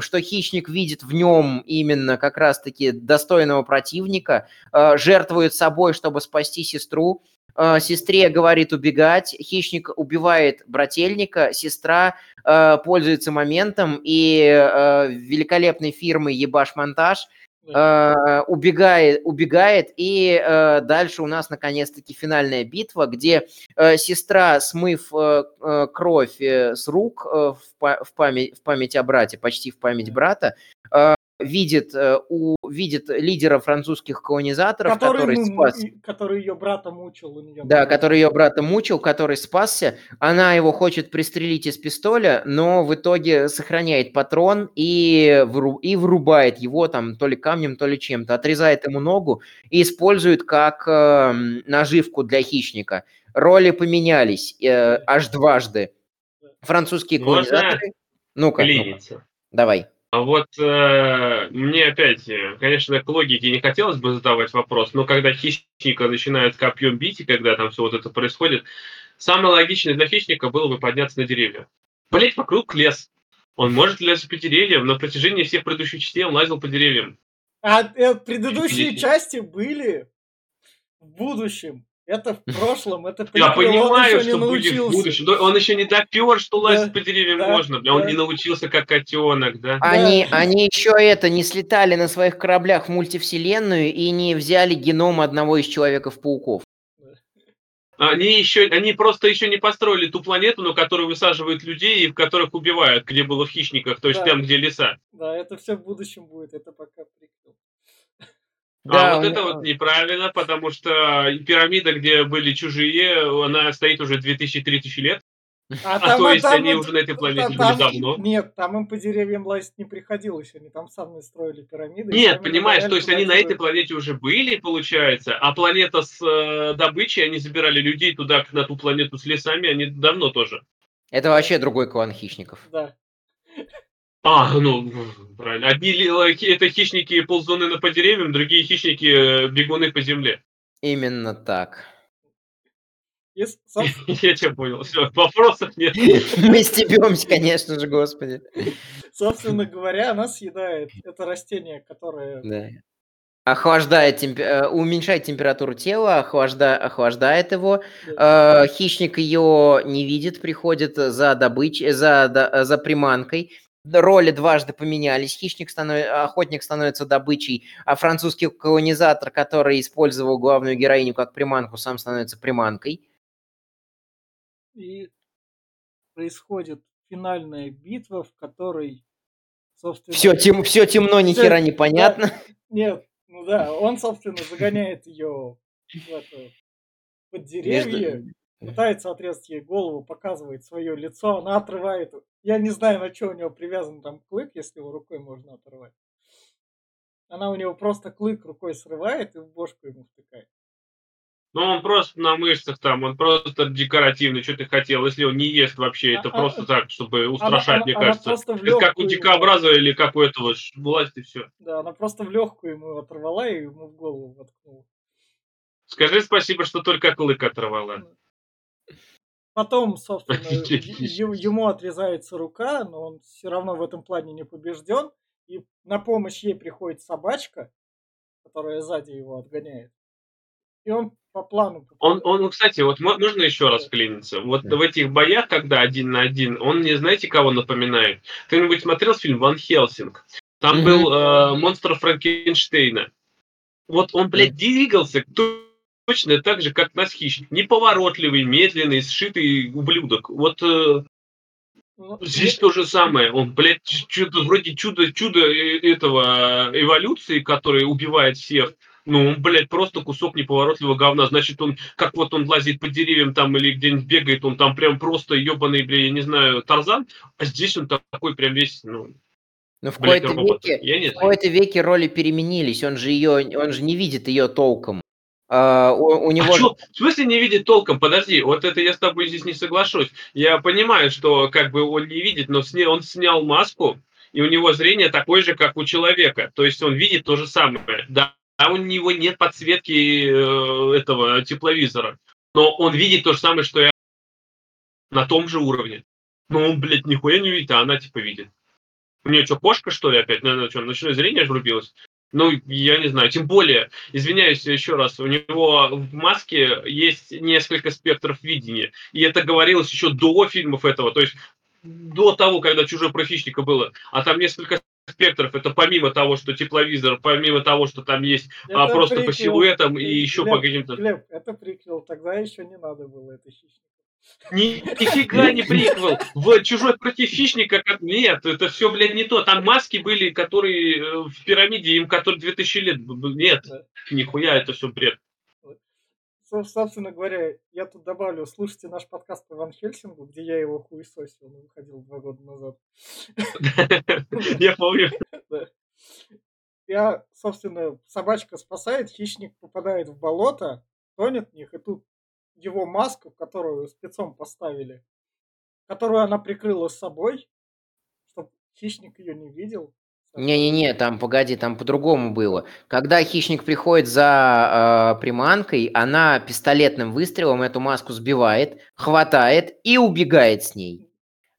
что хищник видит в нем именно как раз-таки достойного противника, э, жертвует собой, чтобы спасти сестру. Э, сестре говорит убегать, хищник убивает брательника, сестра э, пользуется моментом и э, великолепной фирмы Ебаш Монтаж э, убегает, убегает, и э, дальше у нас наконец-таки финальная битва, где э, сестра, смыв э, э кровь э, с рук э, в, в, память, в память о брате, почти в память брата, э, видит, э, у, видит лидера французских колонизаторов, который, который спас... Который ее брата мучил. У нее да, брата. который ее брата мучил, который спасся. Она его хочет пристрелить из пистоля, но в итоге сохраняет патрон и, вру... и врубает его там то ли камнем, то ли чем-то. Отрезает ему ногу и использует как э, наживку для хищника. Роли поменялись э, аж дважды. Французские колонизаторы... Ну-ка, ну давай. А вот э, мне опять, э, конечно, к логике не хотелось бы задавать вопрос, но когда хищника начинают копьем бить, и когда там все вот это происходит, самое логичное для хищника было бы подняться на деревья. Блять, вокруг лес. Он может лезть по деревьям, но на протяжении всех предыдущих частей он лазил по деревьям. А э, предыдущие части были в будущем. Это в прошлом, это Я понимаю, что будет в будущем. Он еще не допер, что лазить по деревьям можно. Он не научился как котенок, да? Они, они еще это не слетали на своих кораблях в мультивселенную и не взяли геном одного из человеков-пауков. Они еще, они просто еще не построили ту планету, на которую высаживают людей и в которых убивают, где было в хищниках, то есть да. там, где леса. Да, это все в будущем будет, это пока прикол. А да, а вот это вот неправильно, потому что пирамида, где были чужие, она стоит уже 2000-3000 лет. А, а там, то есть там, они уже на этой планете там, были давно. Нет, там им по деревьям лазить не приходилось, они там сами строили пирамиды. Нет, понимаешь, то есть они на этой планете уже были, получается, а планета с э, добычей, они забирали людей туда, на ту планету с лесами, они давно тоже. Это вообще другой клан хищников. Да. А, ну, правильно. Одни это хищники ползуны на по деревьям, другие хищники э, бегуны по земле. Именно так. Я тебя понял. Все, вопросов нет. Мы стебемся, конечно же, господи. Собственно говоря, она съедает. Это растение, которое... Да. Охлаждает, темп... Э, уменьшает температуру тела, охлажда... охлаждает его. Да. Э, хищник ее не видит, приходит за добычей, за, за приманкой роли дважды поменялись. Хищник становится, охотник становится добычей, а французский колонизатор, который использовал главную героиню как приманку, сам становится приманкой. И происходит финальная битва, в которой, собственно... Все, тем, все темно, ни хера непонятно. Да, нет, ну да, он, собственно, загоняет ее в это, под деревья. Между пытается отрезать ей голову, показывает свое лицо, она отрывает. Я не знаю, на что у него привязан там клык, если его рукой можно оторвать. Она у него просто клык рукой срывает и в бошку ему втыкает. Ну, он просто на мышцах там, он просто декоративный, что ты хотел. Если он не ест вообще, это а, просто а, так, чтобы устрашать, она, мне она, кажется. Она это как у дикообраза или как у этого власти все. Да, она просто в легкую ему оторвала и ему в голову воткнула. Скажи спасибо, что только клык оторвала. Потом, собственно, ему отрезается рука, но он все равно в этом плане не побежден. И на помощь ей приходит собачка, которая сзади его отгоняет. И он по плану... Он, он кстати, вот можно еще раз клиниться? Вот в этих боях, когда один на один, он не знаете, кого напоминает? Кто-нибудь смотрел фильм «Ван Хелсинг»? Там был э, монстр Франкенштейна. Вот он, блядь, двигался, кто точно так же, как наш хищник. Неповоротливый, медленный, сшитый ублюдок. Вот э, ну, здесь я... то же самое. Он, блядь, чудо, вроде чудо, чудо э, этого эволюции, который убивает всех. Ну, он, блядь, просто кусок неповоротливого говна. Значит, он, как вот он лазит по деревьям там или где-нибудь бегает, он там прям просто ебаный, блядь, я не знаю, Тарзан. А здесь он такой прям весь, ну, но в какой-то веке, в какой-то веке роли переменились. Он же ее, он же не видит ее толком. А, у, у а него... А что, в смысле не видит толком? Подожди, вот это я с тобой здесь не соглашусь. Я понимаю, что как бы он не видит, но сня... он снял маску, и у него зрение такое же, как у человека. То есть он видит то же самое. Да, а у него нет подсветки э, этого тепловизора. Но он видит то же самое, что я на том же уровне. Но он, блядь, нихуя не видит, а она типа видит. У нее что, кошка, что ли, опять? Наверное, что, ночное зрение врубилось? Ну, я не знаю. Тем более, извиняюсь еще раз, у него в маске есть несколько спектров видения. И это говорилось еще до фильмов этого. То есть до того, когда «Чужой про хищника» было. А там несколько спектров. Это помимо того, что тепловизор, помимо того, что там есть а, просто приквел. по силуэтам и еще Глеб, по каким-то... Глеб, это приквел. Тогда еще не надо было это хищник. Ни, нифига не приквел. В «Чужой против хищника» нет, это все, блядь, не то. Там маски были, которые э, в пирамиде, им которые 2000 лет. Нет, нихуя, это все бред. Собственно говоря, я тут добавлю, слушайте наш подкаст по Ван Хельсингу, где я его хуесосил, он выходил два года назад. Я помню. Я, собственно, собачка спасает, хищник попадает в болото, тонет в них, и тут его маску, которую спецом поставили, которую она прикрыла с собой, чтобы хищник ее не видел. Не-не-не, там, погоди, там по-другому было. Когда хищник приходит за э, приманкой, она пистолетным выстрелом эту маску сбивает, хватает и убегает с ней.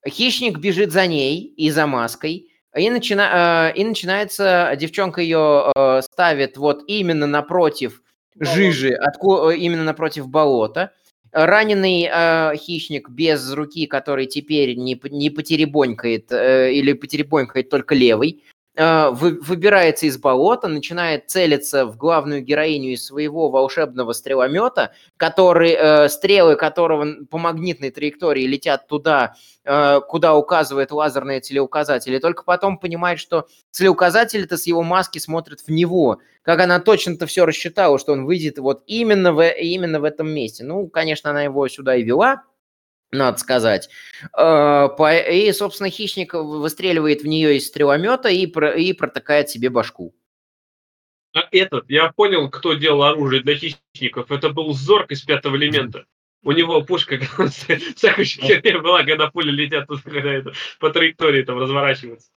Хищник бежит за ней и за маской, и, начина, э, и начинается, девчонка ее э, ставит вот именно напротив жижи, отку, э, именно напротив болота. Раненый э, хищник без руки, который теперь не, не потеребонькает э, или потеребонькает только левый, вы, выбирается из болота, начинает целиться в главную героиню из своего волшебного стреломета, который, э, стрелы которого по магнитной траектории летят туда, э, куда указывает лазерный целеуказатель, и только потом понимает, что целеуказатель-то с его маски смотрит в него, как она точно-то все рассчитала, что он выйдет вот именно в, именно в этом месте. Ну, конечно, она его сюда и вела, надо сказать. А, и, собственно, хищник выстреливает в нее из стреломета и, и протыкает себе башку. А этот, я понял, кто делал оружие для хищников. Это был Зорг из пятого элемента. У него пушка всякая херня была, когда пули летят когда это, по траектории там разворачиваются.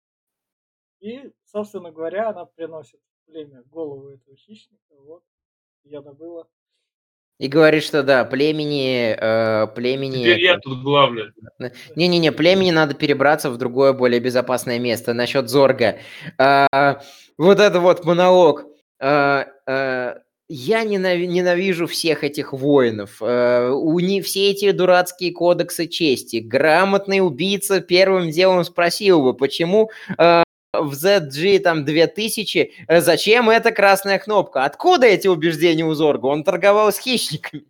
И, собственно говоря, она приносит племя голову этого хищника. Вот, я добыла. И говорит, что да, племени... Э, племени... Теперь я тут главное. Не-не-не, племени надо перебраться в другое, более безопасное место. Насчет Зорга. Э, вот это вот монолог. Э, э, я ненавижу всех этих воинов. У них все эти дурацкие кодексы чести. Грамотный убийца первым делом спросил бы, почему в ZG там 2000, э, зачем эта красная кнопка? Откуда эти убеждения у Зорга? Он торговал с хищниками.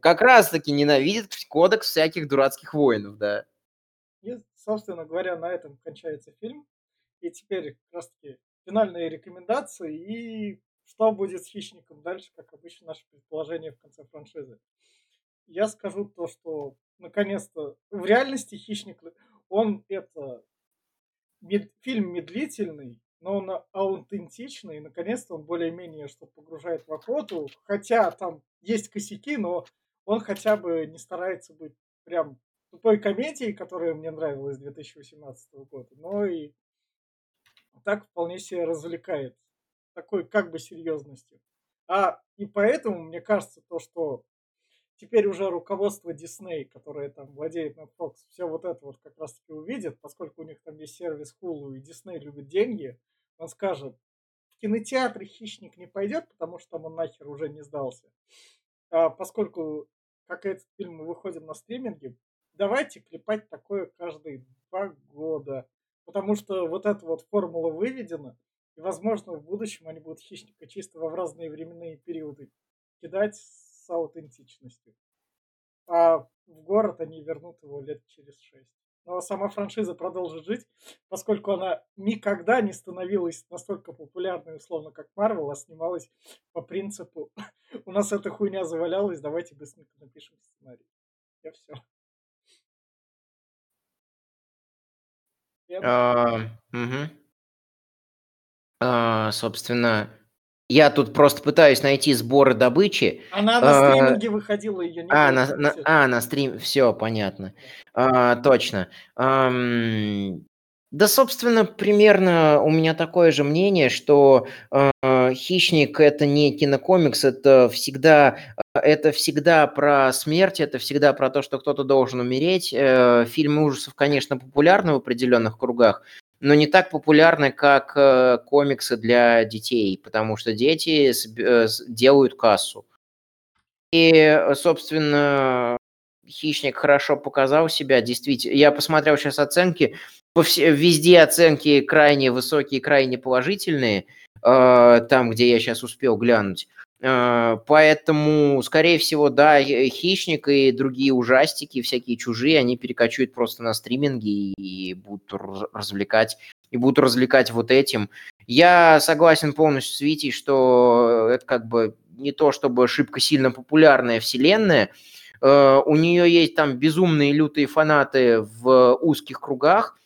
Как раз-таки ненавидит кодекс всяких дурацких воинов, да. И, собственно говоря, на этом кончается фильм. И теперь как раз-таки финальные рекомендации и что будет с хищником дальше, как обычно, наше предположение в конце франшизы. Я скажу то, что наконец-то в реальности хищник, он это мед, фильм медлительный, но он аутентичный, и наконец-то он более-менее что погружает в охоту, хотя там есть косяки, но он хотя бы не старается быть прям тупой комедией, которая мне нравилась 2018 года, но и так вполне себе развлекает такой как бы серьезностью. А и поэтому мне кажется то, что теперь уже руководство Disney, которое там владеет над Fox, все вот это вот как раз таки увидит, поскольку у них там есть сервис Hulu и Disney любит деньги, он скажет, в кинотеатры хищник не пойдет, потому что там он нахер уже не сдался. А поскольку, как этот фильм мы выходим на стриминге, давайте клепать такое каждые два года. Потому что вот эта вот формула выведена, и, возможно, в будущем они будут хищника чисто в разные временные периоды кидать аутентичностью. А в город они вернут его лет через шесть. Но сама франшиза продолжит жить, поскольку она никогда не становилась настолько популярной, условно, как Марвел, а снималась по принципу «У нас эта хуйня завалялась, давайте быстренько напишем сценарий». Я все. А, собственно, я тут просто пытаюсь найти сборы добычи. Она на а, стриминге выходила, ее не а, на, на, а, на стрим, все, понятно. А, точно. Ам, да, собственно, примерно у меня такое же мнение, что э, «Хищник» — это не кинокомикс, это всегда, это всегда про смерть, это всегда про то, что кто-то должен умереть. Э, фильмы ужасов, конечно, популярны в определенных кругах, но не так популярны, как э, комиксы для детей, потому что дети э, делают кассу. И, собственно, «Хищник» хорошо показал себя, действительно. Я посмотрел сейчас оценки, везде оценки крайне высокие, крайне положительные, э, там, где я сейчас успел глянуть. Э, поэтому, скорее всего, да, «Хищник» и другие ужастики, всякие чужие, они перекочуют просто на стриминги и будут развлекать, и будут развлекать вот этим. Я согласен полностью с Витей, что это как бы не то чтобы ошибка сильно популярная вселенная, э, у нее есть там безумные лютые фанаты в узких кругах,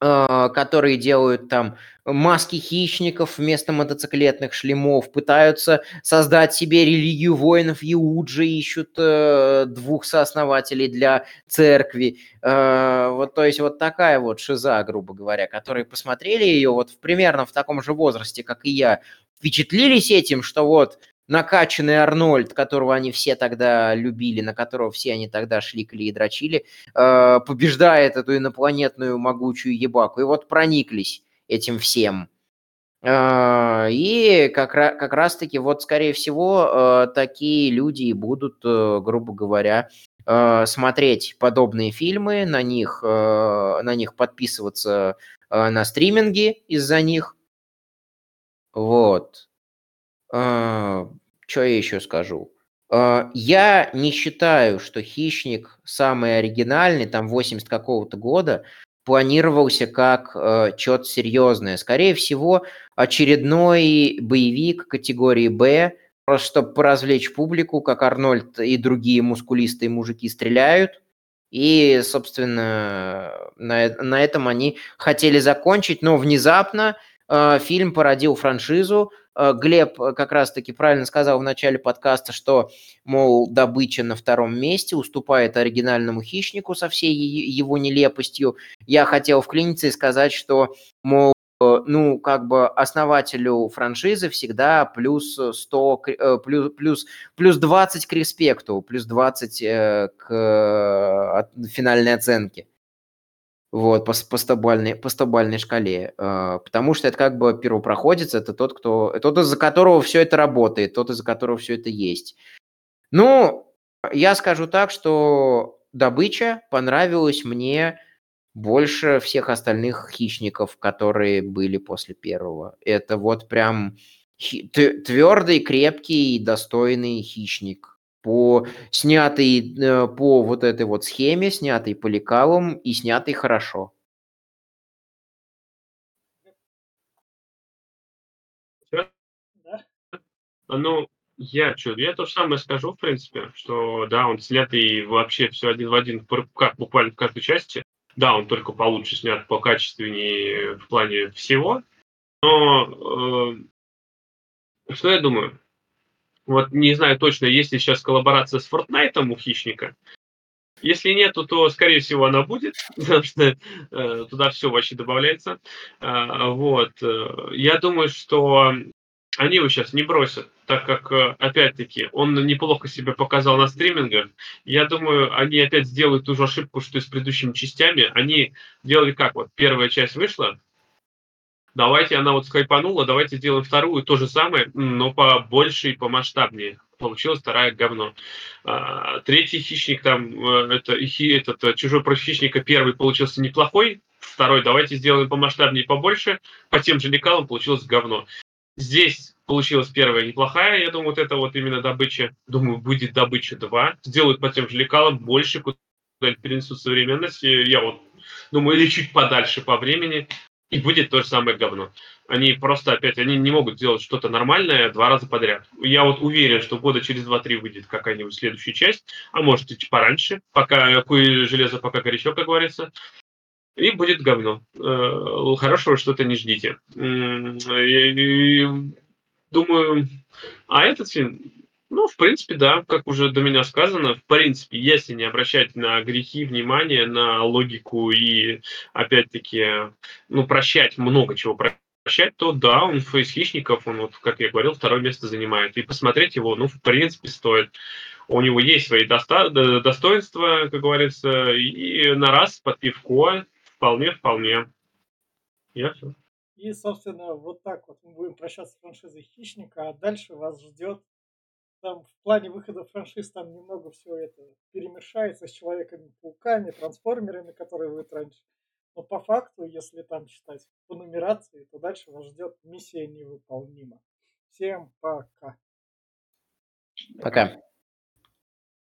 которые делают там маски хищников вместо мотоциклетных шлемов, пытаются создать себе религию воинов Иуджи, ищут э, двух сооснователей для церкви. Э, вот, то есть вот такая вот шиза, грубо говоря, которые посмотрели ее вот примерно в таком же возрасте, как и я, впечатлились этим, что вот накачанный Арнольд, которого они все тогда любили, на которого все они тогда шликали и дрочили, э, побеждает эту инопланетную могучую ебаку. И вот прониклись этим всем. Э, и как, как раз-таки вот, скорее всего, э, такие люди будут, э, грубо говоря, смотреть подобные фильмы, на них, на них подписываться на стриминге из-за них. Вот. А, что я еще скажу? А, я не считаю, что «Хищник» самый оригинальный, там 80 какого-то года, планировался как э, что-то серьезное. Скорее всего, очередной боевик категории «Б», просто чтобы поразвлечь публику, как Арнольд и другие мускулистые мужики стреляют. И, собственно, на, на этом они хотели закончить, но внезапно э, фильм породил франшизу, Э, Глеб э, как раз-таки правильно сказал в начале подкаста, что, мол, добыча на втором месте уступает оригинальному хищнику со всей его нелепостью. Я хотел вклиниться и сказать, что, мол, э, ну, как бы основателю франшизы всегда плюс 100, плюс, плюс, плюс 20 к респекту, плюс 20 к финальной оценке вот, по, по, стобальной, по стобальной шкале. Э, потому что это как бы первопроходец, это тот, кто, тот, из-за которого все это работает, тот, из-за которого все это есть. Ну, я скажу так, что добыча понравилась мне больше всех остальных хищников, которые были после первого. Это вот прям твердый, крепкий, достойный хищник по снятый э, по вот этой вот схеме, снятый по лекалам и снятый хорошо. Ну, я что, я то же самое скажу, в принципе, что да, он снятый вообще все один в один, как буквально в каждой части. Да, он только получше снят по качественнее в плане всего. Но э, что я думаю? Вот не знаю точно, есть ли сейчас коллаборация с Fortnite у Хищника. Если нету, то, скорее всего, она будет, потому что э, туда все вообще добавляется. Э, вот. Я думаю, что они его сейчас не бросят, так как, э, опять-таки, он неплохо себя показал на стримингах. Я думаю, они опять сделают ту же ошибку, что и с предыдущими частями. Они делали как? Вот первая часть вышла, давайте она вот скайпанула, давайте сделаем вторую, то же самое, но побольше и помасштабнее. Получилось вторая говно. А, третий хищник там, э, это, этот э, чужой против хищника первый получился неплохой, второй давайте сделаем помасштабнее и побольше, по тем же лекалам получилось говно. Здесь получилась первая неплохая, я думаю, вот это вот именно добыча, думаю, будет добыча 2, сделают по тем же лекалам больше, куда перенесут современность, я вот думаю, или чуть подальше по времени, и будет то же самое говно. Они просто опять, они не могут сделать что-то нормальное два раза подряд. Я вот уверен, что года через два-три выйдет какая-нибудь следующая часть, а может и пораньше, пока кое железо пока горячо, как говорится. И будет говно. Э, хорошего что-то не ждите. Думаю, а этот фильм ну, в принципе, да, как уже до меня сказано, в принципе, если не обращать на грехи внимание, на логику и, опять-таки, ну, прощать много чего прощать, то да, он из хищников, он, вот, как я говорил, второе место занимает. И посмотреть его, ну, в принципе, стоит. У него есть свои доста- достоинства, как говорится, и на раз под пивко вполне-вполне. Я все. И, собственно, вот так вот мы будем прощаться с франшизой Хищника, а дальше вас ждет там в плане выхода франшиз там немного все это перемешается с Человеками-пауками, трансформерами, которые вы раньше. Но по факту, если там читать по нумерации, то дальше вас ждет миссия невыполнима. Всем пока. Пока.